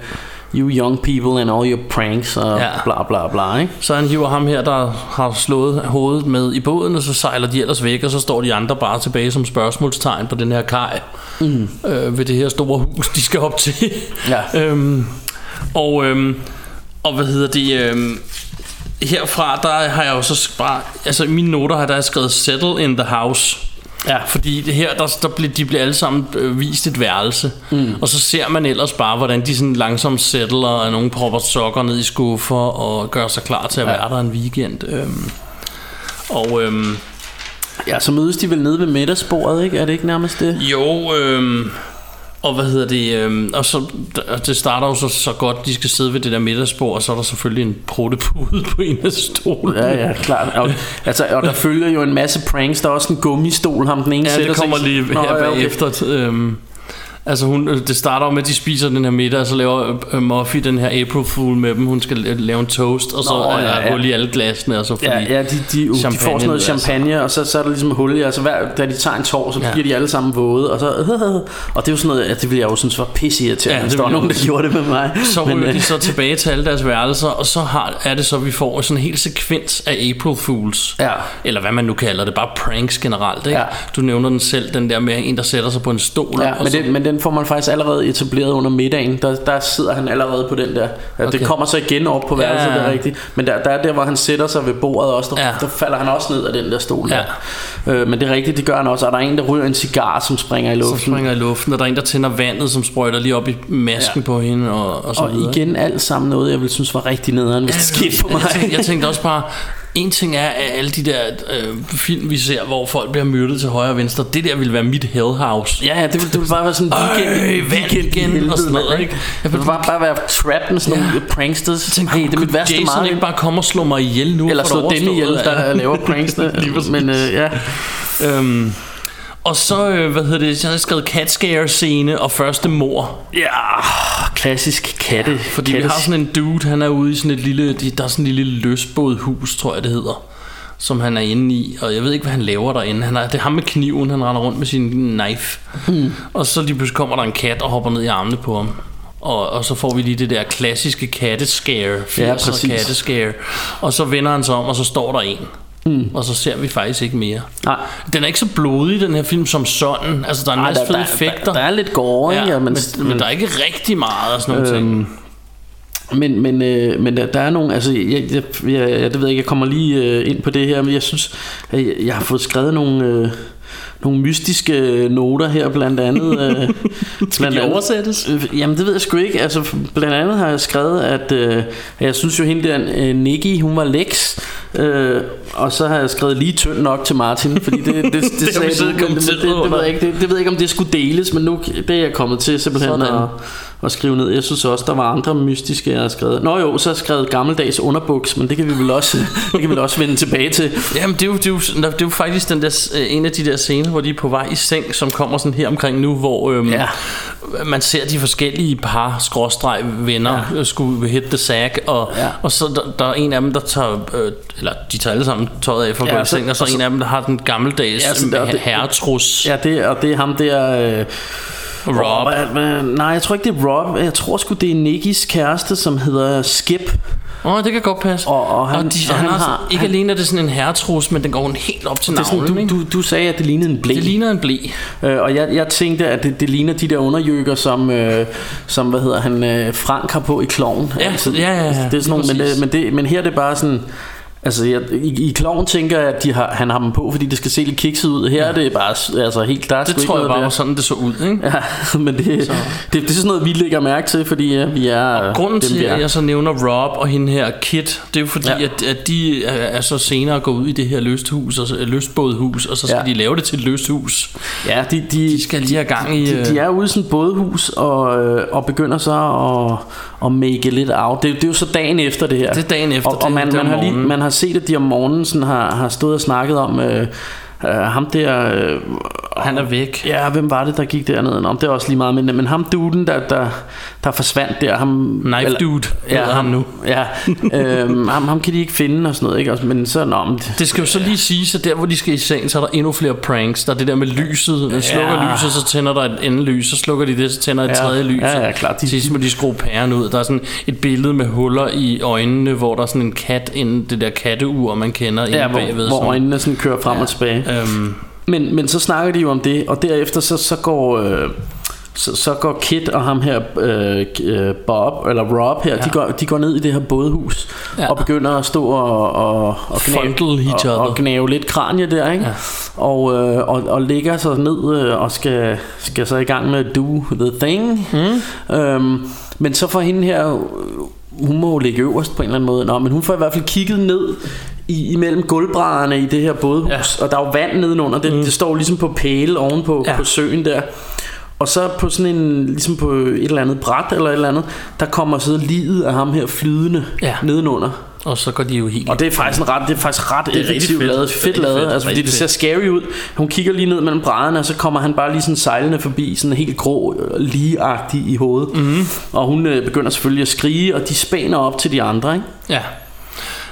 You young people and all your pranks og Ja. bla bla bla ikke? Så han hiver ham her, der har slået hovedet med i båden, og så sejler de ellers væk, og så står de andre bare tilbage som spørgsmålstegn på den her kaj mm. øh, ved det her store hus, de skal op til. Ja. øhm, og, øhm, og hvad hedder det... Øhm, herfra, der har jeg jo så bare... Altså i mine noter har der skrevet Settle in the house. Ja. Fordi det her, der, der bliver, de bliver alle sammen øh, vist et værelse. Mm. Og så ser man ellers bare, hvordan de sådan langsomt settler, og nogen propper sokker ned i skuffer, og gør sig klar til at Ja. være der en weekend. Øhm, og øhm, Ja, så mødes de vel nede ved middagsbordet, ikke? Er det ikke nærmest det? jo, øhm, og hvad hedder det, øhm, og så, det starter jo så, så godt, de skal sidde ved det der middagsbord, og så er der selvfølgelig en pruttepude på en af stolene. Ja, ja, klart. Og, altså, og der følger jo en masse pranks. Der er også en gummistol, ham den ene Ja, sætter det kommer sig- lige Nå, her ja, okay. bagefter. Øhm, altså hun, øh, det starter med, at de spiser den her middag, og så laver øh, Muffy den her April Fool med dem. Hun skal la- lave en toast, og så Nå, er der ja. hul i alle glasene, og så fordi Ja, ja de, de, de får sådan noget altså. champagne, og så, så er der ligesom hul i, altså hver, da de tager en tår, så Ja. bliver de alle sammen våde, og så, og det er jo sådan noget, ja, det ville jeg jo synes var pisse irriterende, Ja, hvis der var nogen, der gjorde det med mig. Så ryger øh, de så tilbage til alle deres værelser, og så har, er det så, at vi får sådan en hel sekvens af April Fools. Ja. Eller hvad man nu kalder det, bare pranks generelt. Ikke? Ja. Du nævner den selv, den der med en, der sætter sig på en stol. Ja, og men, så, det, men den får man faktisk allerede etableret under middagen. Der, der sidder han allerede på den der. Ja, Okay. Det kommer så igen op på Ja. værelset, det er rigtigt. Men der, der er der, hvor han sætter sig ved bordet også. Der, Ja. ja. der falder han også ned af den der stol. Ja. Der. Øh, men det er rigtigt, det gør han også. Og der er en, der ryger en cigar, som springer i som luften. springer i luften, og der er en, der tænder vandet, som sprøjter lige op i masken ja. på hende, og, og så Og videre. igen alt sammen noget, jeg ville synes var rigtig nederen, hvis det skete for mig. Jeg tænkte, jeg tænkte også bare, en ting er, at alle de der øh, film, vi ser, hvor folk bliver myrdet til højre og venstre, det der ville være mit Hell House. Ja, ja, det ville, det ville bare være sådan en weekend, Øh, vand igen og sådan noget, ikke? Det ville bare, bare være trapped med sådan nogle pranksters. Tænk, hey, det er mit værste Jason meget. ikke bare komme og slå mig ihjel nu? Eller slå dem ihjel, der laver pranksene. Men øh, ja, Øhm, og så, øh, hvad hedder det, jeg har skrevet cat scare scene og første mor. ja, klassisk katte. Fordi vi har sådan en dude, han er ude i sådan et lille, der er sådan et lille løsbådhus, tror jeg det hedder som han er inde i, og jeg ved ikke, hvad han laver derinde. Han er, det er ham med kniven, han render rundt med sin knife. Hmm. Og så lige pludselig kommer der en kat og hopper ned i armene på ham. Og, og så får vi lige det der klassiske kattescare, 80'er Ja, præcis. kattescare. Og så vender han sig om, og så står der en. Mm. Og så ser vi faktisk ikke mere. Nej. Den er ikke så blodig, den her film, som sådan. Altså, der er en Ej, masse der, fede der, effekter. der, der er lidt gore, ja, men, men, men, der er ikke rigtig meget af sådan nogle øhm, ting. Men, men, øh, men der, der er nogle, altså, jeg, jeg, jeg, jeg, det ved ikke, jeg kommer lige øh, ind på det her, men jeg synes, jeg, jeg har fået skrevet nogle, øh, nogle mystiske noter her, blandt andet. Øh, Skal de oversættes? Øh, jamen, det ved jeg sgu ikke. Altså, blandt andet har jeg skrevet, at øh, jeg synes jo, hende der øh, Nikki, hun var Lex, øh, og så har jeg skrevet lige tynd nok til Martin, fordi det, det, det, det, vi sagde du, men det, det, det, ved jeg ikke, det, det ved jeg ikke, om det skulle deles, men nu det er jeg kommet til simpelthen Sådan. at, at skrive ned. Jeg synes også, der var andre mystiske, jeg har skrevet. Nå jo, så har jeg skrevet gammeldags underbuks, men det kan vi vel også, det kan vi vel også vende tilbage til. Jamen, det er, jo, det, er jo, det er jo faktisk den der, øh, en af de der scener, hvor de er på vej i seng, som kommer sådan her omkring nu, hvor øhm, Ja. man ser de forskellige par, skråstreg, venner, ja. skulle hit the sack, og, Ja. og så der, der er en af dem, der tager, øh, eller de tager alle sammen tøjet af for at Ja, gå i seng, og så, og så- en af dem, der har den gammeldags Ja, det- herretrus. Ja, det, og det er ham der... Øh, Rob. Hvad, nej, jeg tror ikke, det er Rob. Jeg tror sgu, det er Nickis kæreste, som hedder Skip. Åh, oh, det kan godt passe. Og, og han, og de, og han, han har, ikke han, alene er det sådan en herretrus, men den går helt op til er sådan, navlen, du, ikke? du, du sagde, at det lignede en blæ. Det ligner en blæ. Øh, og jeg, jeg tænkte, at det, det ligner de der underjykker, som, øh, som hvad hedder han, øh, Frank har på i kloven. Ja, ja, ja, ja, det er sådan nogle, men, det, men, det, men her er det bare sådan... Altså, jeg, i, i kloven tænker jeg, at de har, han har dem på, fordi det skal se lidt kikset ud. Her er det bare altså, helt... Der er Det tror jeg bare var sådan, det så ud, ikke? Ja, men det, det, det, er sådan noget, vi lægger mærke til, fordi ja, vi er Grunden dem, til, at jeg så nævner Rob og hende her Kit, det er jo fordi, Ja. ja. at, at de er, så senere går ud i det her løsthus, og, så- løsbådhus, og så skal Ja. ja. de lave det til et løsthus. Ja, de, de, De skal lige have gang i... de, de er ude i sådan et bådehus og, øh, og begynder så at, at make lidt out. Det, det er jo så dagen efter det her. Det er dagen efter, Og, og man, det man, har lige, man har set, at de om morgenen sådan har, har stået og snakket om... Øh, øh, ham der... Øh, Han er væk. Ja, hvem var det, der gik dernede? Nå, det er også lige meget, men, men ham duden, der, der, der forsvandt der, ham... Knife Dude hedder ham nu. Ja, øhm, ham, ham kan de ikke finde og sådan noget, ikke? Og- Men så, nå, men, Det skal jo så lige siges, at der hvor de skal i seng, så er der endnu flere pranks. Der er det der med lyset. De slukker Ja. lyset, så tænder der et andet lys. Så slukker de det, så tænder et Ja. tredje lys. Ja, ja, klart. De- sidst må de skrue pæren ud. Der er sådan et billede med huller i øjnene, hvor der er sådan en kat inden det der katteur, man kender inde ja, bagved. hvor, hvor øjnene sådan kører frem og tilbage. Øhm, Men, men så snakker de jo om det, og derefter så, så går... Øh, så, så går Kit og ham her øh, øh, Bob eller Rob her, ja. de, går, de går ned i det her bådehus ja. Og begynder at stå og og, og, Fondle each og, og gnave lidt kranje der, ikke? Ja. Og, øh, og, og ligger sig ned øh, og skal, skal så i gang med do the thing. Mm. Øhm, men så får hende her, øh, hun må jo ligge øverst på en eller anden måde. Nå, men hun får i hvert fald kigget ned i, imellem gulvbrædderne i det her bådehus, ja. og der er jo vand nedenunder. Det, mm. det står ligesom på pæle ovenpå ja. På søen der. Og så på sådan en, ligesom på et eller andet bræt eller et eller andet, der kommer så livet af ham her flydende ja. Nedenunder. og så går de jo helt... Og det er faktisk en ret, det er faktisk ret rigtig effektivt fedt. lavet, Det er fedt rigtig lavet, fedt. altså fordi det ser scary ud. Hun kigger lige ned mellem brædderne, og så kommer han bare lige sådan sejlende forbi, sådan helt grå, øh, ligeagtig i hovedet. Mm-hmm. Og hun øh, begynder selvfølgelig at skrige, og de spænder op til de andre, ikke? Ja,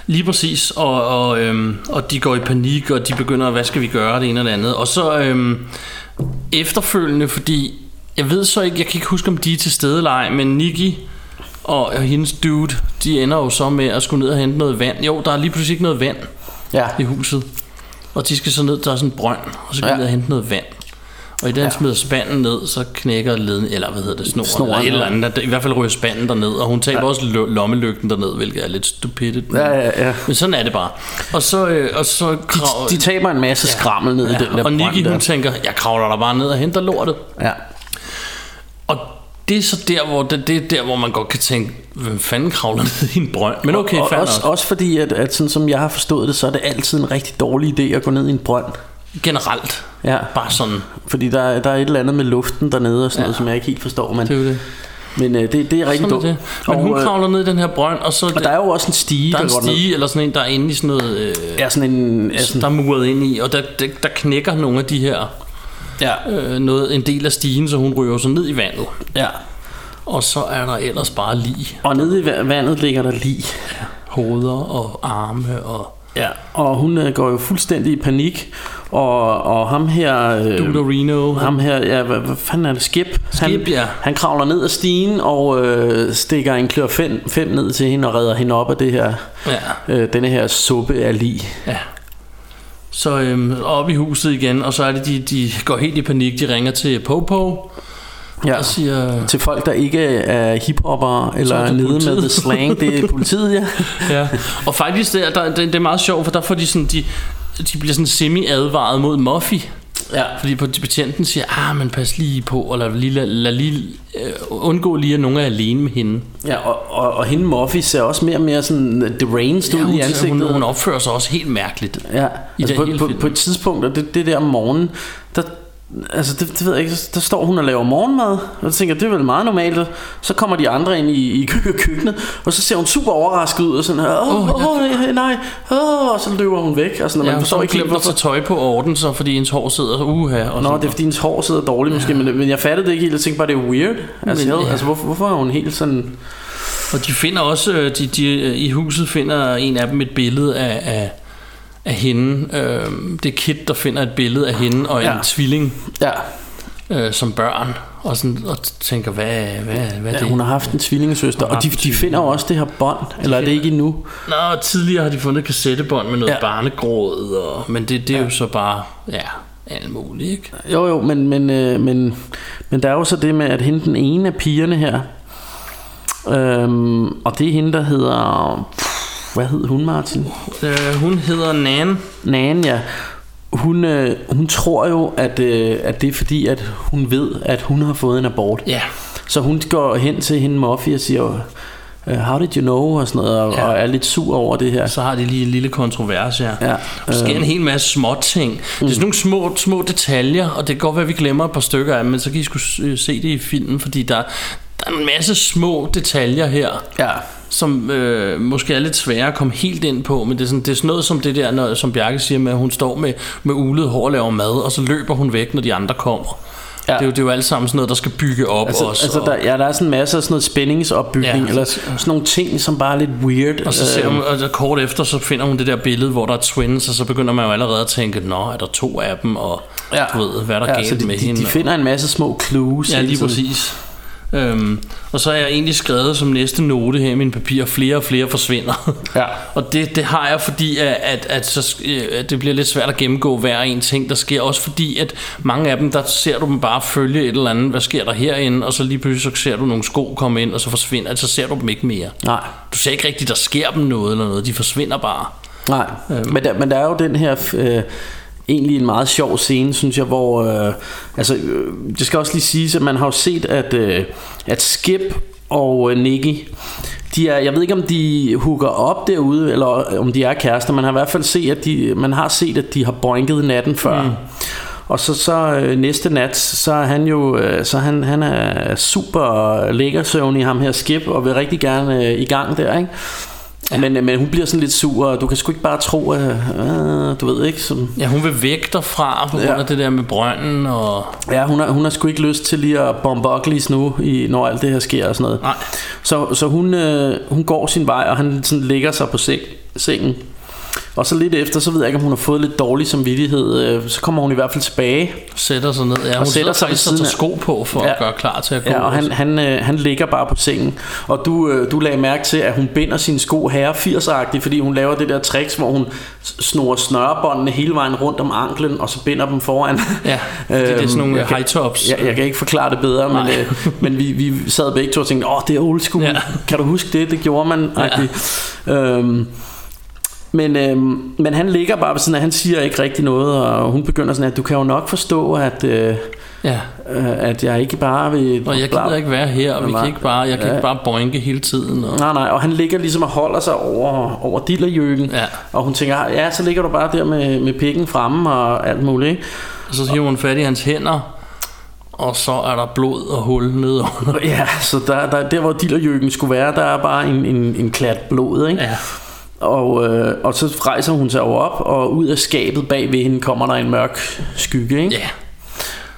lige præcis. Og, og, øhm, og de går i panik, og de begynder, hvad skal vi gøre, det ene og det andet. Og så øhm, efterfølgende, fordi jeg ved så ikke, jeg kan ikke huske, om de er til stede eller ej, men Nikki og, hendes dude, de ender jo så med at skulle ned og hente noget vand. Jo, der er lige pludselig ikke noget vand Ja. i huset. Og de skal så ned, der er sådan en brønd, og så skal Ja. de ned og hente noget vand. Og i den ja. smider spanden ned, så knækker leden, eller hvad hedder det, snoren, Snoren, eller et eller ja. andet. Der, I hvert fald ryger spanden derned, og hun taber ja. også lo- lommelygten derned, hvilket er lidt stupidit. men- Ja, ja, ja. Men sådan er det bare. Og så, øh, og så krav, De taber en masse skrammel ned i den der og Nikki, der. hun tænker, jeg kravler der bare ned og henter lortet. Ja. Og det er så der, hvor, det, det er der, hvor man godt kan tænke, hvem fanden kravler ned i en brønd? Men okay, og, fair også, nok. også fordi, at, at sådan som jeg har forstået det, så er det altid en rigtig dårlig idé at gå ned i en brønd. Generelt. Ja. Bare sådan. Fordi der, er- der er et eller andet med luften dernede og sådan ja. Ja. noget, som jeg ikke helt forstår. Men, Det er det. men øh, det, det er rigtig dumt. Men og, hun øh, kravler ned i den her brønd, og så... og der er jo også en stige, der er en går ned. stige, eller sådan en, der er inde i sådan noget... Øh, Ja, sådan en... Ja, sådan, der er muret ind i, og der, der, der knækker nogle af de her... ja, Øh, noget, en del af stigen, så hun ryger så ned i vandet. ja. Og så er der ellers bare lige Og nede i va- vandet ligger der lige. hoveder og arme og... Ja. Og hun øh, går jo fuldstændig i panik. Og, og ham her... Øh, Dude Reno. ham her, ja, hvad, hvad fanden er det? Skip? han, Skip, ja. Han kravler ned ad stigen og øh, stikker en klør fem, fem ned til hende og redder hende op af det her, Ja, øh, denne her suppe af lig. ja. Så øhm, op i huset igen, og så er det, de, de går helt i panik. De ringer til Popo Ja. og siger... Til folk, der ikke er hiphopper eller er nede med politiet. the slang, det er politiet, ja. Ja. Og faktisk, det er, der, det, det er meget sjovt, for der får de sådan... De, de bliver sådan semi-advaret mod Muffy. ja. Fordi på betjenten siger, ah, men pas lige på, eller lige, lad, lad lige, øh, undgå lige, at nogen er alene med hende. Ja, og, og, og hende Muffy ser også mere og mere sådan deranged Ja, ud i ansigtet. hun, hun opfører sig også helt mærkeligt. Ja, altså på, på, film. på et tidspunkt, og det, det der om morgenen, der, altså det, det ved jeg ikke, der står hun og laver morgenmad, og jeg tænker, det er vel meget normalt, så kommer de andre ind i, i kø- køkkenet, og så ser hun super overrasket ud, og sådan, åh, Åh, oh, nej, nej, åh, og så løber hun væk, sådan, og man Ja, forstår så ikke helt, hvorfor. tøj på orden, så fordi hendes hår sidder så uha. Og Nå, sådan det er fordi hendes hår sidder dårligt måske, men, men jeg fattede det ikke helt, jeg tænkte bare, det er weird. Altså, Men, ja. altså hvorfor, hvorfor er hun helt sådan... Og de finder også, øh, de, de, øh, i huset finder en af dem et billede af, af, af hende. Øh, det er Kit, der finder et billede af hende og en Ja. tvilling Ja, øh, som børn. og, sådan, og tænker, hvad, hvad, hvad Ja, det? hun har haft en tvillingesøster, og de, de finder jo også det her bånd, eller er det ikke endnu? Nå, tidligere har de fundet kassettebånd med noget Ja. ja. barnegråd, og, men det, det er jo så bare, ja, alt muligt, ikke? Jo, jo, men, men, øh, men, men der er jo så det med, at hende den ene af pigerne her, øhm, og det er hende, der hedder... Pff, hvad hed hun, Martin? Øh, hun hedder Nan. Nan, ja. Hun, øh, hun tror jo, at, øh, at det er fordi, at hun ved, at hun har fået en abort. Ja. Så hun går hen til hende Muffy og siger, øh, how did you know, og sådan noget, og, Ja. og er lidt sur over det her. Så har de lige en lille kontrovers her. Ja, Der sker øh. en hel masse små ting. Det er sådan nogle små, små detaljer, og det kan godt være, at vi glemmer et par stykker af dem, men så kan I skulle øh, se det i filmen, fordi der, der er en masse små detaljer her, Ja. Som øh, måske er lidt svære at komme helt ind på, men det er sådan, det er sådan noget som det der, når, som Bjarke siger med, at hun står med, med ulet hår og laver mad, og så løber hun væk, når de andre kommer. Ja. Det, er jo, det er jo alt sammen sådan noget, der skal bygge op Altså, også. altså og, der, ja, der er sådan en masse af sådan noget spændingsopbygning, Ja. eller sådan nogle ting, som bare er lidt weird. Og så ser Øh, hun, og kort efter, så finder hun det der billede, hvor der er twins, og så begynder man jo allerede at tænke, nå, er der to af dem, og ja. du ved, hvad er der ja, galt de, med de, hende? de finder en masse små clues. Ja, lige tiden. præcis. Øhm, og så har jeg egentlig skrevet som næste note her i mine papirer, flere og flere forsvinder. Ja. og det, det har jeg, fordi at, at, at, så, øh, at det bliver lidt svært at gennemgå hver en ting, der sker. Også fordi, at mange af dem, der ser du dem bare følge et eller andet, hvad sker der herinde, og så lige pludselig så ser du nogle sko komme ind, og så forsvinder, altså så ser du dem ikke mere. Nej. Du ser ikke rigtigt, der sker dem noget eller noget, de forsvinder bare. Nej, Øhm. men, der, men der er jo den her øh, egentlig en meget sjov scene, synes jeg, hvor øh, altså øh, det skal også lige siges, at man har jo set at øh, at Skip og øh, Nicky de er, jeg ved ikke om de hooker op derude eller om de er kærester, man har i hvert fald set at de man har set at de har boinket natten før. Mm. Og så, så øh, næste nat, så er han jo øh, så han, han er super lækker søvn i ham her Skip og vil rigtig gerne øh, i gang der, ikke? Ja. Men, øh, men hun bliver sådan lidt sur, og du kan sgu ikke bare tro, at øh, du ved ikke, som, Ja, hun vil væk derfra på grund Ja. af det der med brønden og... ja, hun har, hun har sgu ikke lyst til lige at bombe Uglies nu, i, når alt det her sker og sådan noget. Nej. Så, så hun, øh, hun går sin vej, og han sådan ligger sig på seng, sengen. Og så lidt efter, så ved jeg ikke, om hun har fået lidt dårlig samvittighed. Øh, Så kommer hun i hvert fald tilbage. Sætter sig ned. Ja, Og hun sætter sætter sig ved og siden af- sko på for ja. at gøre klar til at gå. Ja, og han, han, øh, han ligger bare på sengen. Og du, øh, du lagde mærke til, at hun binder sine sko herre 80'er fordi hun laver det der tricks, hvor hun snor snørebåndene hele vejen rundt om anklen, og så binder dem foran. Ja, fordi det er sådan nogle jeg kan- high tops. Jeg, jeg kan ikke forklare det bedre, men, Nej. øh, men vi, vi sad begge to og tænkte, åh, det er old school. Ja. Kan du huske det? Det gjorde man. Ja. Øhm, men, øhm, men han ligger bare siden af, han siger ikke rigtig noget, og hun begynder sådan, at du kan jo nok forstå, at, øh, Ja, øh, at jeg ikke bare vil... og jeg gider ikke være her, og vi kan ikke bare, jeg kan Ja. ikke bare boinke hele tiden. Og, Nej, nej, og han ligger ligesom og holder sig over, over dillerjøkken. Ja. Og hun tænker, ja, så ligger du bare der med, med pikken fremme og alt muligt. Ikke? og så hiver hun fat i hans hænder, og så er der blod og hul nedenunder. Ja, så der, der, der hvor dillerjøkken skulle være, der er bare en, en, en klat blod. Ikke? Ja, Og, øh, og så rejser hun sig op, og ud af skabet bag ved hende kommer der en mørk skygge. Ikke? ja,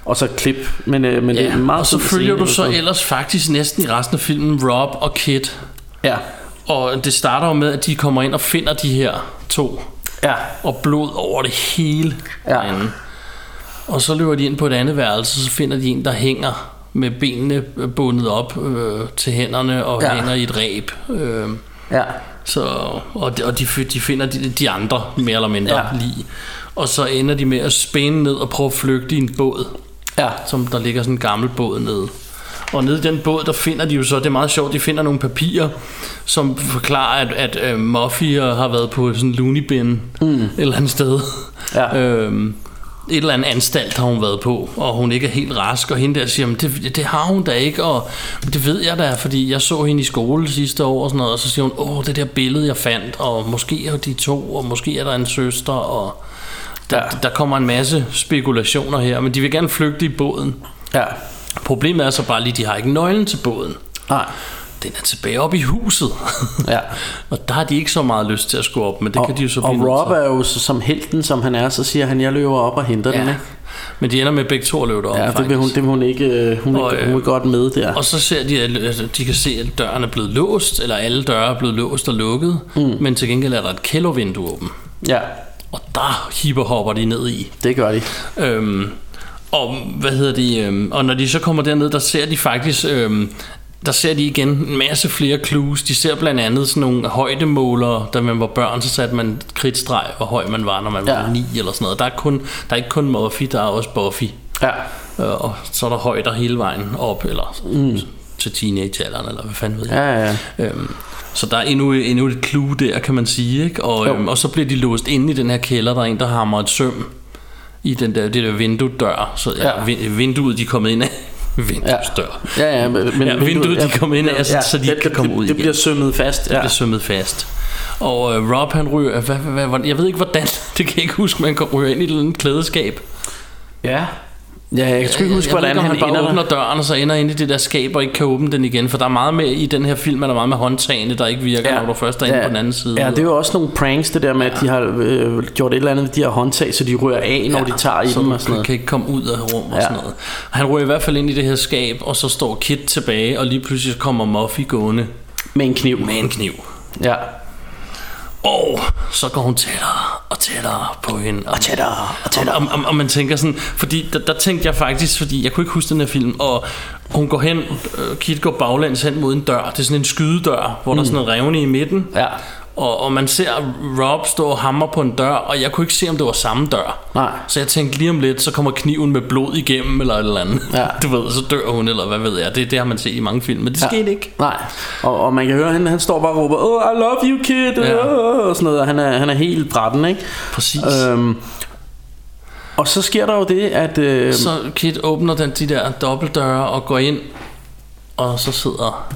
Og så klip. Men, øh, men det er ja. meget Og så følger scene, du så ellers faktisk næsten i resten af filmen Rob og Kit. Ja, Og det starter jo med, at de kommer ind og finder de her to ja, og blod over det hele Ja. derinde. Og så løber de ind på et andet værelse, så finder de en, der hænger med benene bundet op øh, til hænderne og Ja. ja. hænger i et ræb. Øh, ja. Så, og de, og de, de finder de, de andre mere eller mindre Ja. lige. Og så ender de med at spænde ned og prøve at flygte i en båd, Ja, som der ligger sådan en gammel båd nede. Og nede i den båd, der finder de jo så, det er meget sjovt, de finder nogle papirer, som forklarer, at, at øh, Muffy har været på sådan en loony bin mm. et eller andet sted. Ja. Øhm, et eller andet anstalt har hun været på, og hun ikke er helt rask, og hende der siger, men det, det har hun da ikke, og "Men det ved jeg da, fordi jeg så hende i skole sidste år og sådan noget, og så siger hun, åh, det der billede, jeg fandt, og måske er de to, og måske er der en søster, og der, ja. der kommer en masse spekulationer her, men de vil gerne flygte i båden. ja. Problemet er så bare lige, de har ikke nøglen til båden. Nej. Den er tilbage op i huset. Ja. og der har de ikke så meget lyst til at skulle op, men det og, kan de jo så og blive nødt Rob er jo så, som helten, som han er, så siger han, jeg løber op og henter den. Ja. Ikke? Men de ender med begge to at løbe derop, Ja, det vil hun, det vil hun ikke, øh, hun, Og, øh, hun vil godt med der. Og så ser de, at de kan se, at døren er blevet låst, eller alle døre er blevet låst og lukket, mm. men til gengæld er der et kældervindue åben. Ja, Og der hopper de ned i. det gør de. Øhm, og hvad hedder det, øhm, og når de så kommer derned, der ser de faktisk, øhm, der ser de igen en masse flere clues. De ser blandt andet sådan nogle højdemålere, da man var børn, så satte man kridtstreg, hvor høj man var, når man Ja. var 9 eller sådan noget. Der er, kun, der er ikke kun Muffy, der er også Buffy. Ja. Øh, og så er der højder hele vejen op, eller mm. til teenagealderen, eller hvad fanden ved jeg. Ja, ja. Øhm, så der er endnu, endnu et clue der, kan man sige. Ikke? Og, Jo. øhm, og så bliver de låst inde i den her kælder. Der er en, der hammer et søm i den der, det der vinduedør. Så ja, Ja. vin- vinduet, de er kommet ind af. Vinduesdør. Ja, ja, men, men Ja, vinduet, de kommer ind af, så- så de ikke det- kan komme det, ud Det igen. bliver sømmet fast. Det Ja. bliver sømmet fast. Og øh, Rob han ryger, hvad, hvad, hvad, jeg ved ikke hvordan, det kan jeg ikke huske, man kan ryge ind i et eller andet klædeskab. ja. Ja, jeg kan ikke huske, jeg hvordan ved han, han bare ender åbner der. døren, og så ender ind i det der skab, og ikke kan åbne den igen. For der er meget med i den her film, er der meget med håndtagene, der ikke virker, ja. når du først er inde på den anden side. Ja, det er jo også nogle pranks, det der med, at de har øh, gjort et eller andet med de her håndtag, så de rører af, når de tager i så dem og sådan noget. kan ikke komme ud af rum og Ja. sådan noget. Han ryger i hvert fald ind i det her skab, og så står Kit tilbage, og lige pludselig kommer Muffy gående Med en kniv. med en kniv. Ja. Og så går hun tættere og tættere på hende. Og tættere og tættere. Og, og, og man tænker sådan, fordi der, der tænkte jeg faktisk, fordi jeg kunne ikke huske den her film, og hun går hen, øh, Kit går baglæns hen mod en dør. Det er sådan en skydedør, hvor mm. der er sådan en revne i midten. Ja. Og, og man ser Rob stå og hammer på en dør, og jeg kunne ikke se, om det var samme dør. Nej. Så jeg tænkte lige om lidt, så kommer kniven med blod igennem, eller et eller andet. Ja. Du ved, så dør hun, eller hvad ved jeg. Det, det har man set i mange film, men det Ja. skete ikke. Nej, og, og man kan høre, at han, han står bare og råber, oh, I love you, kid, Ja. og sådan noget, og han er, han er helt brætten, ikke? Præcis. Øhm, og så sker der jo det, at... Øh, Så Kit åbner den, de der dobbeltdøre og går ind, og så sidder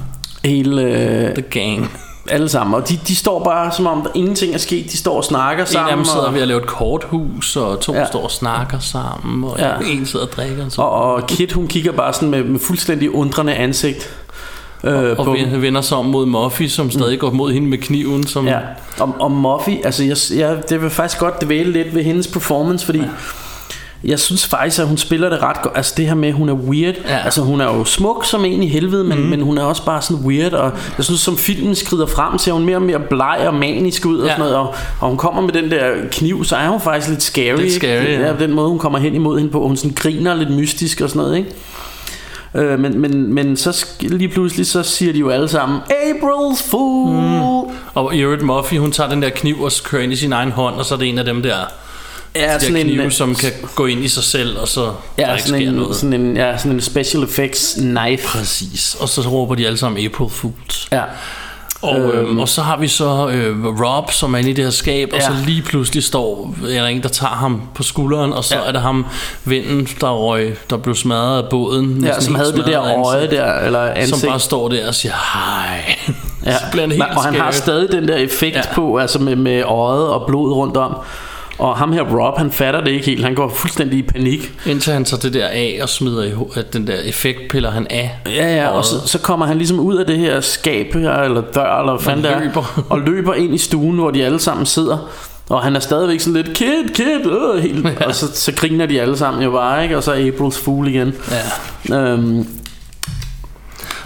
hele, øh, The Gang. Alle sammen, og de, de står bare, som om der ingenting er sket, de står og snakker En sammen. af dem sidder og, ved at lave et korthus, og to Ja. står og snakker sammen, og Ja. en sidder og drikker. Og, og, og Kit, hun kigger bare sådan med, med fuldstændig undrende ansigt. Øh, og ven- vender sig om mod Muffy, som stadig går mod hende med kniven. Som, Ja, og, og Muffy, altså jeg, jeg, det vil faktisk godt dvæle lidt ved hendes performance, fordi ja. Jeg synes faktisk, at hun spiller det ret godt. Altså det her med, at hun er weird. Ja. Altså hun er jo smuk som en i helvede, men, mm. men hun er også bare sådan weird, og jeg synes, som filmen skrider frem, ser hun mere og mere bleg og manisk ud og Ja. sådan noget, og, og hun kommer med den der kniv, så er hun faktisk lidt scary. Lidt ikke? scary, ja. ja. Den måde, hun kommer hen imod hende på, hun sådan griner lidt mystisk og sådan noget, ikke? Øh, men, men, men så lige pludselig så siger de jo alle sammen April's Fool mm. Og øvrigt Muffy, hun tager den der kniv og kører ind i sin egen hånd, og så er det en af dem der, Ja, de der knive, som kan gå ind i sig selv, og så der Ja, ikke sådan en, noget. sådan en, ja, sådan en special effects knife. Præcis. Og så råber de alle sammen April Fools. Ja. Og, øhm, og så har vi så øh, Rob, som er inde i det her skab, ja. og så lige pludselig står er der en, der tager ham på skulderen, og så Ja. er det ham, vennen, der røg, der blev smadret af båden. Ja, sådan som havde det der øje der, eller ansigt. Som bare står der og siger, hej. ja. så bliver han helt og han har stadig den der effekt. Ja. på, altså med, med øjet og blod rundt om. Og ham her Rob, han fatter det ikke helt. Han går fuldstændig i panik. Indtil han tager det der af og smider i, at den der effekt piller han af. Ja, ja, og så, så kommer han ligesom ud af det her skab her, eller dør, eller hvad fanden er, løber. og løber ind i stuen, hvor de alle sammen sidder. Og han er stadigvæk sådan lidt, kid, kid, øh, helt. Ja. Og så, så griner de alle sammen jo bare, ikke? Og så er April's Fool igen. Ja. Øhm,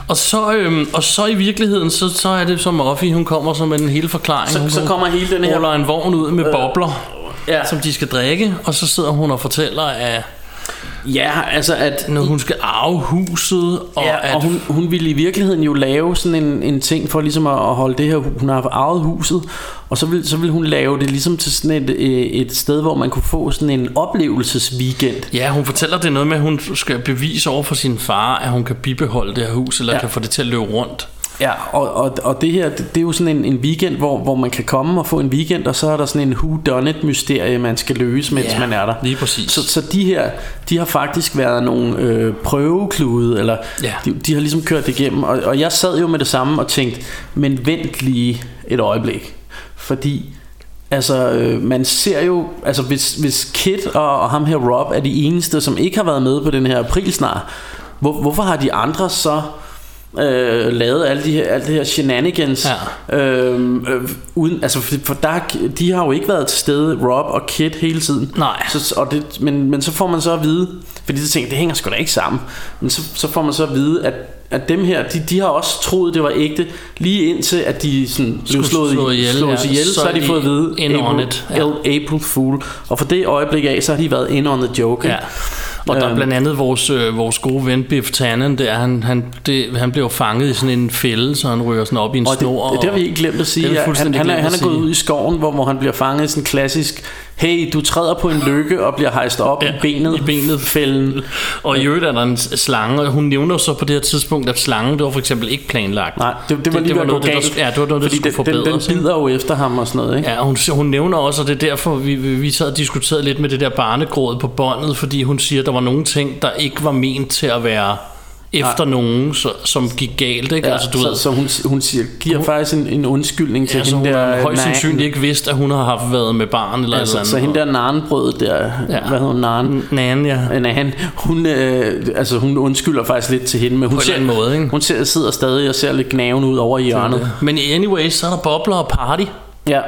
Og så, øhm, og så i virkeligheden, så, så er det som Muffy, hun kommer som en hele forklaring. Så- hun, så kommer hele den her- ruller en vogn ud med bobler, ja. som de skal drikke, og så sidder hun og fortæller, at ja, altså at når hun skal arve huset, og ja, at og hun, hun ville i virkeligheden jo lave sådan en, en ting for ligesom at, at holde det her Hun har arvet huset Og så ville, så ville hun lave det ligesom til sådan et, øh, et sted Hvor man kunne få sådan en oplevelsesweekend Ja, hun fortæller det noget med, at hun skal bevise over for sin far, at hun kan bibeholde det her hus, eller ja. kan få det til at løbe rundt. Ja, og, og, og det her, det, det er jo sådan en, en weekend, hvor, hvor man kan komme og få en weekend, og så er der sådan en who done it mysterie, man skal løse, mens Ja, man er der. lige præcis. Så, så de her, de har faktisk været nogle øh, prøveklude, eller Ja. de, de har ligesom kørt det igennem, og, og jeg sad jo med det samme og tænkte, men vent lige et øjeblik, fordi Altså, øh, man ser jo, altså hvis, hvis Kit og, og ham her Rob er de eneste, som ikke har været med på den her aprilsnar, hvor, hvorfor har de andre så øh, lavet alle de her, alt det her shenanigans ja. øh, øh, uden, altså for, for der, de har jo ikke været til stede Rob og Kit hele tiden Nej. så, og det, men, men så får man så at vide fordi så tænker det hænger sgu da ikke sammen men så, så får man så at vide at, at dem her de, de har også troet det var ægte lige indtil at de sådan blev slået, slå ihjel, slået ja. ihjel så, Så har de de fået at vide in on April, it, ja. April Fool og for det øjeblik af så har de været in on the joke Ja. Og der er Øhm. blandt andet vores, øh, vores gode ven Biff Tannen, der, han, han, det, han bliver fanget i sådan en fælde, så han ryger sådan op i en Og det, snor. det, det har vi ikke glemt at sige. Ja, han, han, er, han er gået ud i skoven, hvor, hvor han bliver fanget i sådan en klassisk, hey, du træder på en lykke og bliver hejst op ja, i benet. i benet. Fælden. Og i øvrigt er der en slange, og hun nævner så på det her tidspunkt, at slangen, det var for eksempel ikke planlagt. Nej, det, det var lige det var ved at noget, gå det, der, galt. ja, det var noget, der skulle den, den, den forbedres. ikke? bider jo efter ham og sådan noget, ikke? Ja, og hun, hun nævner også, og det er derfor, vi, vi vi sad og diskuterede lidt med det der barnegråd på båndet, fordi hun siger, at der var nogle ting, der ikke var ment til at være efter nogen, så, som gik galt. Ikke? Ja, altså, du så, ved, så hun, hun siger, giver faktisk en, en undskyldning til ja, hende hun der... højst nej, sandsynligt ikke vidst, at hun har haft været med barn eller Ja, et så, eller andet. så hende der Narnbrød der, ja. hvad hedder hun, Narn? Nan, ja. Nan, hun, øh, altså, hun undskylder faktisk lidt til hende, men hun, På en ser, anden måde, ikke? hun ser, sidder stadig og ser lidt gnaven ud over i hjørnet. Men anyways, så er der bobler og party. Ja,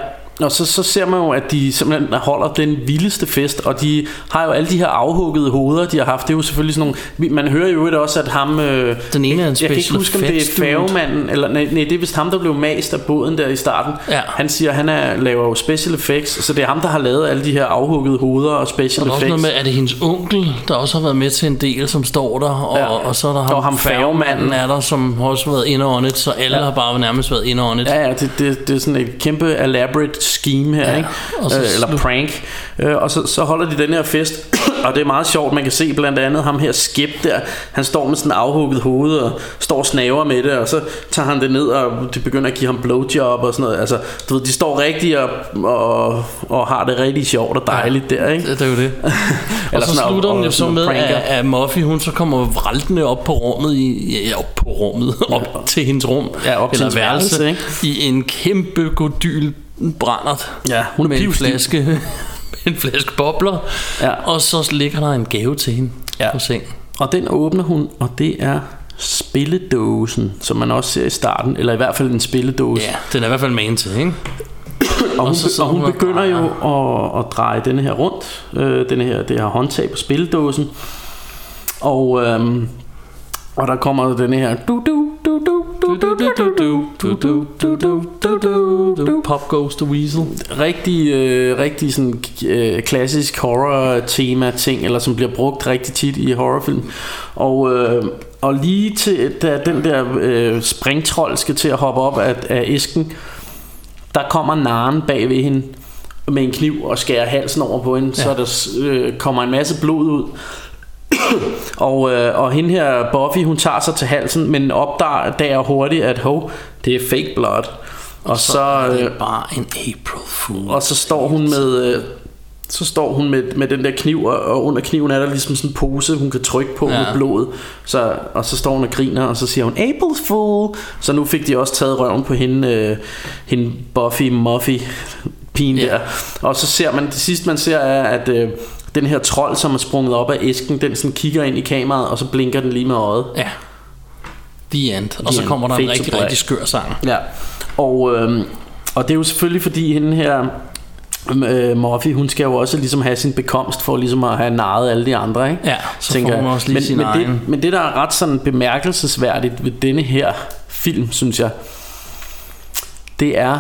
og så, så ser man jo, at de simpelthen holder den vildeste fest, og de har jo alle de her afhuggede hoveder, de har haft. Det er jo selvfølgelig sådan nogle... Man hører jo også, at ham... Øh, Den ene er en jeg kan ikke huske, om det er færgemanden, eller nej, nej, det er vist ham, der blev mast af båden der i starten. Ja. Han siger, han er, laver jo special effects, så det er ham, der har lavet alle de her afhuggede hoveder og Og special der er også noget med, er det hendes onkel, der også har været med til en del, som står der, og, Ja. og så er der ham, Og ham færgemanden. er der, som har også været indåndet, så alle ja. har bare nærmest været indåndet. Ja, ja, det, det, det er sådan et kæmpe elaborate scheme her, Ja, ikke? og så øh, eller prank. Øh, og så, så holder de den her fest, og det er meget sjovt. Man kan se blandt andet ham her Skip der. Han står med sådan afhugget hoved og står og snaver med det, og så tager han det ned, og de begynder at give ham blowjob og sådan noget. Altså, du ved, de står rigtig og, og, og har det rigtig sjovt og dejligt der, ikke? Det, det er jo det. og så sådan, slutter den jo så med, at, at Muffy, hun så kommer vraltende op på rummet, i, ja, ja, op på rummet, op til hendes rum, Ja, op til eller hendes værelse, ikke? i en kæmpe godyl brændert. Ja, hun er med en flaske, med en flaske bobler, Ja. og så ligger der en gave til hende Ja. på seng. Og den åbner hun, og det er spilledåsen, som man også ser i starten, eller i hvert fald en spilledåse. Ja, den er i hvert fald man til, ikke? Og hun, Og så sidder og hun begynder jo at, at dreje denne her rundt, øh, denne her, det her håndtag på spildåsen. Og, øhm, og der kommer denne her du du Pop Goes the Weasel. rigtig, øh, rigtig sådan, øh, klassisk horror tema ting, eller som bliver brugt rigtig tit i horrorfilm. Og, øh, og lige til, da den der øh, springtrold skal til at hoppe op af, af æsken, der kommer naren bag ved hende med en kniv og skærer halsen over på hende, ja. så der øh, kommer en masse blod ud. og, øh, og hende her, Buffy, hun tager sig til halsen, men opdager hurtigt, at hov, det er fake blood. Og så, er øh, det bare en April Fool. og så står hun med øh, så står hun med, med den der kniv og, og under kniven er der ligesom sådan en pose hun kan trykke på ja. Med blodet så, og så står hun og griner og så siger hun April's Fool så nu fik de også taget røven på hende øh, hende Buffy Muffy pigen Ja. der og så ser man det sidste man ser er at øh, den her trold som er sprunget op af æsken den sådan kigger ind i kameraet og så blinker den lige med øjet Ja. The End. Og så end. kommer der en Fade to rigtig, rigtig skør sang. Ja, og, øhm, og det er jo selvfølgelig fordi hende her øh, Muffy, hun skal jo også ligesom have sin bekomst for ligesom at have narret alle de andre, ikke? Ja, så Tænker får hun også lige men, sin men egen. Det, men det der er ret sådan bemærkelsesværdigt ved denne her film, synes jeg, det er,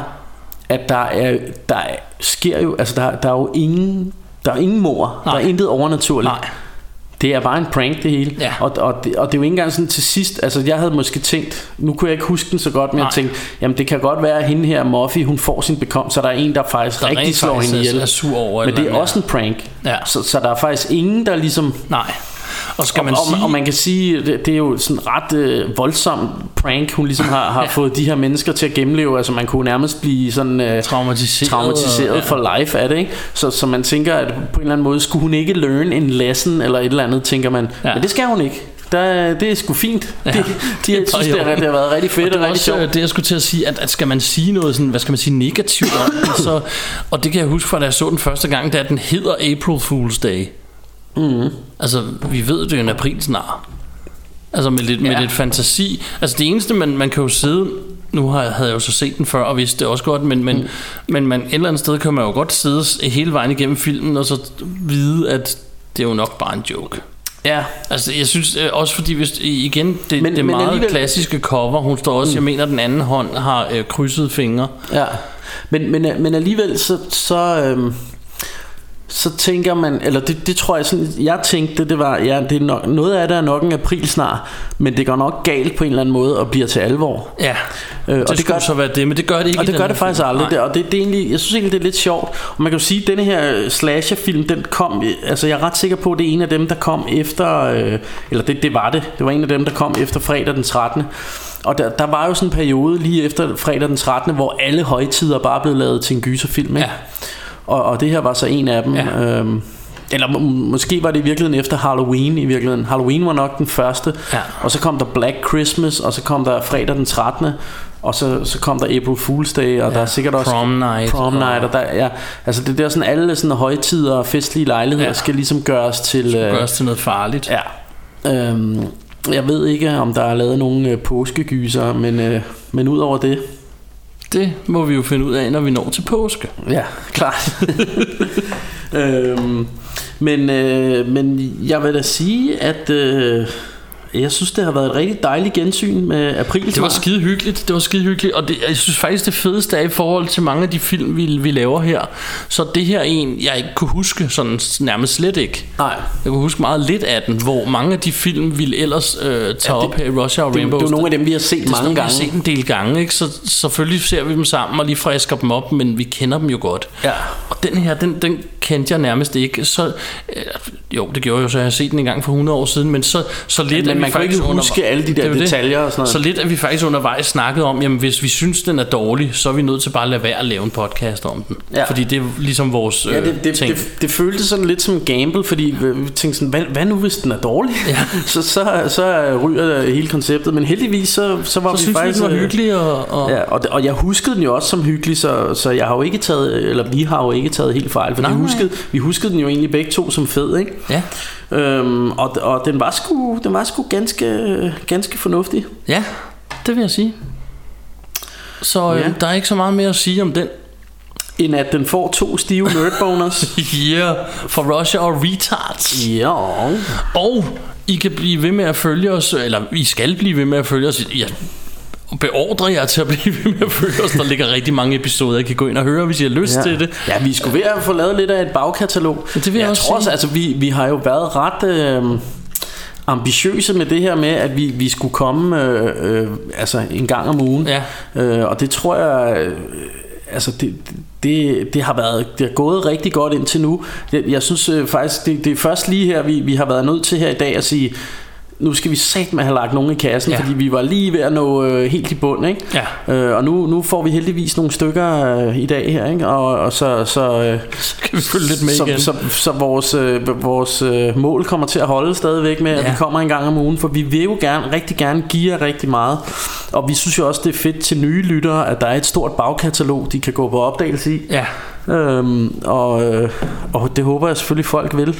at der er, der sker jo, altså der, der er jo ingen, der er ingen mor, Nej. der er intet overnaturligt. Nej. Det er bare en prank det hele Ja. og, og, det, og det er jo ikke engang sådan til sidst Altså jeg havde måske tænkt Nu kunne jeg ikke huske den så godt Men jeg Nej. tænkte Jamen det kan godt være at hende her Muffy Hun får sin bekomst Så der er en der faktisk Der rigtig slår faktisk hende ihjel er sur over Men det eller er andet, også en prank Ja. så, så der er faktisk ingen der ligesom Nej. Og skal og, man og, sige... og man kan sige det, det er jo sådan ret øh, voldsom prank Hun ligesom har, har Ja. fået de her mennesker til at gennemleve Altså man kunne nærmest blive sådan øh, Traumatiseret. traumatiseret og- for life af det ikke? Så, så man tænker at på en eller anden måde Skulle hun ikke learn en lesson Eller et eller andet tænker man Ja. Men det skal hun ikke der, det er sgu fint ja. de, de, jeg synes, det, er, det har været rigtig fedt og og, det er rigtig sjovt det, jeg skulle til at sige, at, at skal man sige noget sådan, hvad skal man sige, negativt om så, og det kan jeg huske fra, da jeg så den første gang, det er, at den hedder April Fool's Day. Mm. Altså, vi ved, det er en aprilsnar. Altså med lidt, ja. med lidt fantasi. Altså det eneste, man, man kan jo sidde... Nu har, jeg- havde jeg jo så set den før og vidste det også godt, men, men, mm. men man, et eller andet sted kan man jo godt sidde hele vejen igennem filmen og så vide, at det er jo nok bare en joke. Ja, Altså, jeg synes øh, også, fordi hvis, igen, det, Men- det men meget alligevel- klassiske cover. Hun står også, mm. jeg mener, den anden hånd har øh, krydset fingre. Ja, men, men, men alligevel så, så øhm, så tænker man, eller det, det tror jeg sådan, jeg tænkte, det var, ja, det er nok, noget af det er nok en april snart, men det går nok galt på en eller anden måde og bliver til alvor. Ja, Øh, det, det skulle så være det, men det gør det ikke og det gør det faktisk film. aldrig. Det, og det, det er egentlig, jeg synes egentlig, det er lidt sjovt. Og man kan jo sige, at denne her slasherfilm, den kom, altså jeg er ret sikker på, at det er en af dem, der kom efter, øh, eller det, det var det, det var en af dem, der kom efter fredag den 13. Og der, der var jo sådan en periode lige efter fredag den 13, hvor alle højtider bare blev lavet til en gyserfilm. Ikke? Ja. Og, og det her var så en af dem. Ja. Øhm, eller må, måske var det i virkeligheden efter Halloween i virkeligheden. Halloween var nok den første. Ja. Og så kom der Black Christmas, og så kom der fredag den 13. Og så, så kom der April Fool's Day, og ja, der er sikkert også Prom Night Prom Night og der, ja, altså det der sådan alle sådan højtider og festlige lejligheder Ja. skal ligesom gøres til øh, Gøres til noget farligt. Ja. Øhm, jeg ved ikke om der er lavet nogle øh, påskegyser, men øh, men ud over det, Det må vi jo finde ud af, når vi når til påske. Ja, klart. øhm, men, øh, men jeg vil da sige, at øh, jeg synes, det har været et rigtig dejligt gensyn med april. Det var skide hyggeligt, det var skide hyggeligt, og det, jeg synes faktisk det fedeste er i forhold til mange af de film, vi, vi laver her. Så det her er en, jeg ikke kunne huske, sådan nærmest slet ikke. Nej. Jeg kunne huske meget lidt af den, hvor mange af de film, vi ellers øh, tage ja, op her i Russia og det, Rainbow. det er jo nogle af dem, vi har set det sådan mange gange. Vi har set en del gange, ikke? Så selvfølgelig ser vi dem sammen og lige frisker dem op, men vi kender dem jo godt. Ja. Og den her, den, den kendte jeg nærmest ikke. Så, øh, jo, det gjorde jeg jo, så jeg har set den en gang for 100 år siden, men så, så lidt Men vi man kan ikke huske alle de der Det er jo det. detaljer og sådan noget. Så lidt at vi faktisk undervejs snakkede om, jamen hvis vi synes, den er dårlig, så er vi nødt til bare at lade være at lave en podcast om den. Ja. Fordi det er ligesom vores øh, Ja, det, det, ting. det, det føltes sådan lidt som gamble, fordi vi tænkte sådan, hvad, hvad nu hvis den er dårlig? Ja. så, så, så ryger hele konceptet, men heldigvis så, så var så vi synes vi, faktisk... den var øh, hyggelig, og, og Ja, og, og jeg huskede den jo også som hyggelig, så, så jeg har jo ikke taget, eller vi har jo ikke taget helt fejl, for Nej, vi nej. huskede, vi huskede den jo egentlig begge to som fed, ikke? ja. Øhm, og, og den var sgu, den var sgu ganske, ganske fornuftig. ja, det vil jeg sige. Så øh, Ja. der er ikke så meget mere at sige om den. End at den får to stive nerdboners. Yeah, for Russia og Retards. ja. Og I kan blive ved med at følge os, eller I skal blive ved med at følge os. Jeg beordrer jer til at blive ved med at følge os. Der ligger rigtig mange episoder, I kan gå ind og høre, hvis I har lyst Ja. til det. ja, vi skulle ved at få lavet lidt af et bagkatalog. Ja, det vil jeg også tror også, altså vi, vi har jo været ret øh, ambitiøse med det her med, at vi, vi skulle komme øh, øh, altså en gang om ugen. Ja. Øh, og det tror jeg, øh, altså det, det, det har været, det har gået rigtig godt indtil nu. Jeg, jeg synes øh, faktisk, det, det er først lige her, vi, vi har været nødt til her i dag at sige, nu skal vi satme have lagt nogen i kassen, Ja. fordi vi var lige ved at nå øh, helt i bund, ikke? Ja. Øh, og nu, nu får vi heldigvis nogle stykker øh, i dag her, ikke? Og, og så, så, øh, Så kan vi følge lidt med så, igen. så, så vores, øh, vores øh, mål kommer til at holde stadigvæk med, at Ja. vi kommer en gang om ugen, for vi vil jo gerne, rigtig gerne give jer rigtig meget. Og vi synes jo også, det er fedt til nye lyttere, at der er et stort bagkatalog, de kan gå på opdagelse i. Ja, Øhm, og, øh, og det håber jeg selvfølgelig folk vil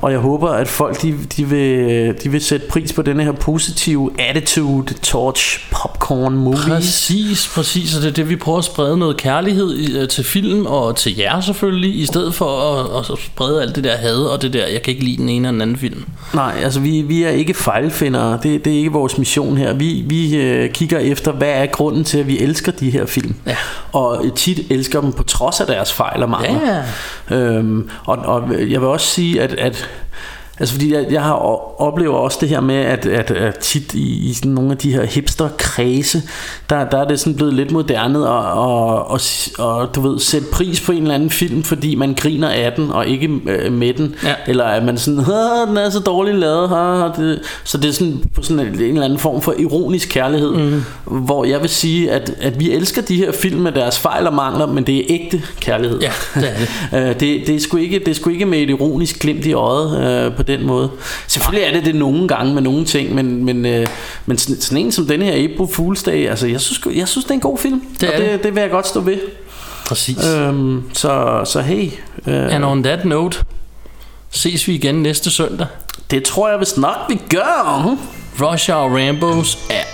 Og jeg håber at folk de, de, vil, de vil sætte pris på denne her positive Attitude Torch Popcorn Movie præcis, præcis. Og det er det, vi prøver at sprede noget kærlighed i- øh, til film og til jer selvfølgelig, i stedet for at, at sprede alt det der had og det der, jeg kan ikke lide den ene eller den anden film. Nej, altså vi, vi er ikke fejlfindere det, det er ikke vores mission her Vi, vi øh, kigger efter, hvad er grunden til at vi elsker de her film Ja. Og tit elsker dem på trods af deres fejl og mangler Ja. Øhm, og, og jeg vil også sige, at, at Altså fordi jeg, jeg har oplever også det her med at, at, at tit i, i sådan nogle af de her hipster kredse der, der er det sådan blevet lidt modernet og, og, og, og du ved sætte pris på en eller anden film fordi man griner af den og ikke øh, med den Ja. eller at man sådan "Åh, den er så dårligt lavet ha, det, så det er sådan på sådan en, en eller anden form for ironisk kærlighed mm. hvor jeg vil sige at, at vi elsker de her film med deres fejl og mangler men det er ægte kærlighed Ja, det er det. Øh, det, det, er sgu ikke, det er sgu ikke med et ironisk glimt i øjet øh, på den måde. Selvfølgelig er det det nogle gange med nogle ting, men, men, øh, men sådan, sådan en som den her April Fool's Day, altså jeg synes, jeg synes det er en god film. Det er og det, det. det vil jeg godt stå ved. Præcis. Øhm, så, så hey, øh, And on that note, ses vi igen næste søndag. det tror jeg vist nok vi gør. Russia og Rambos er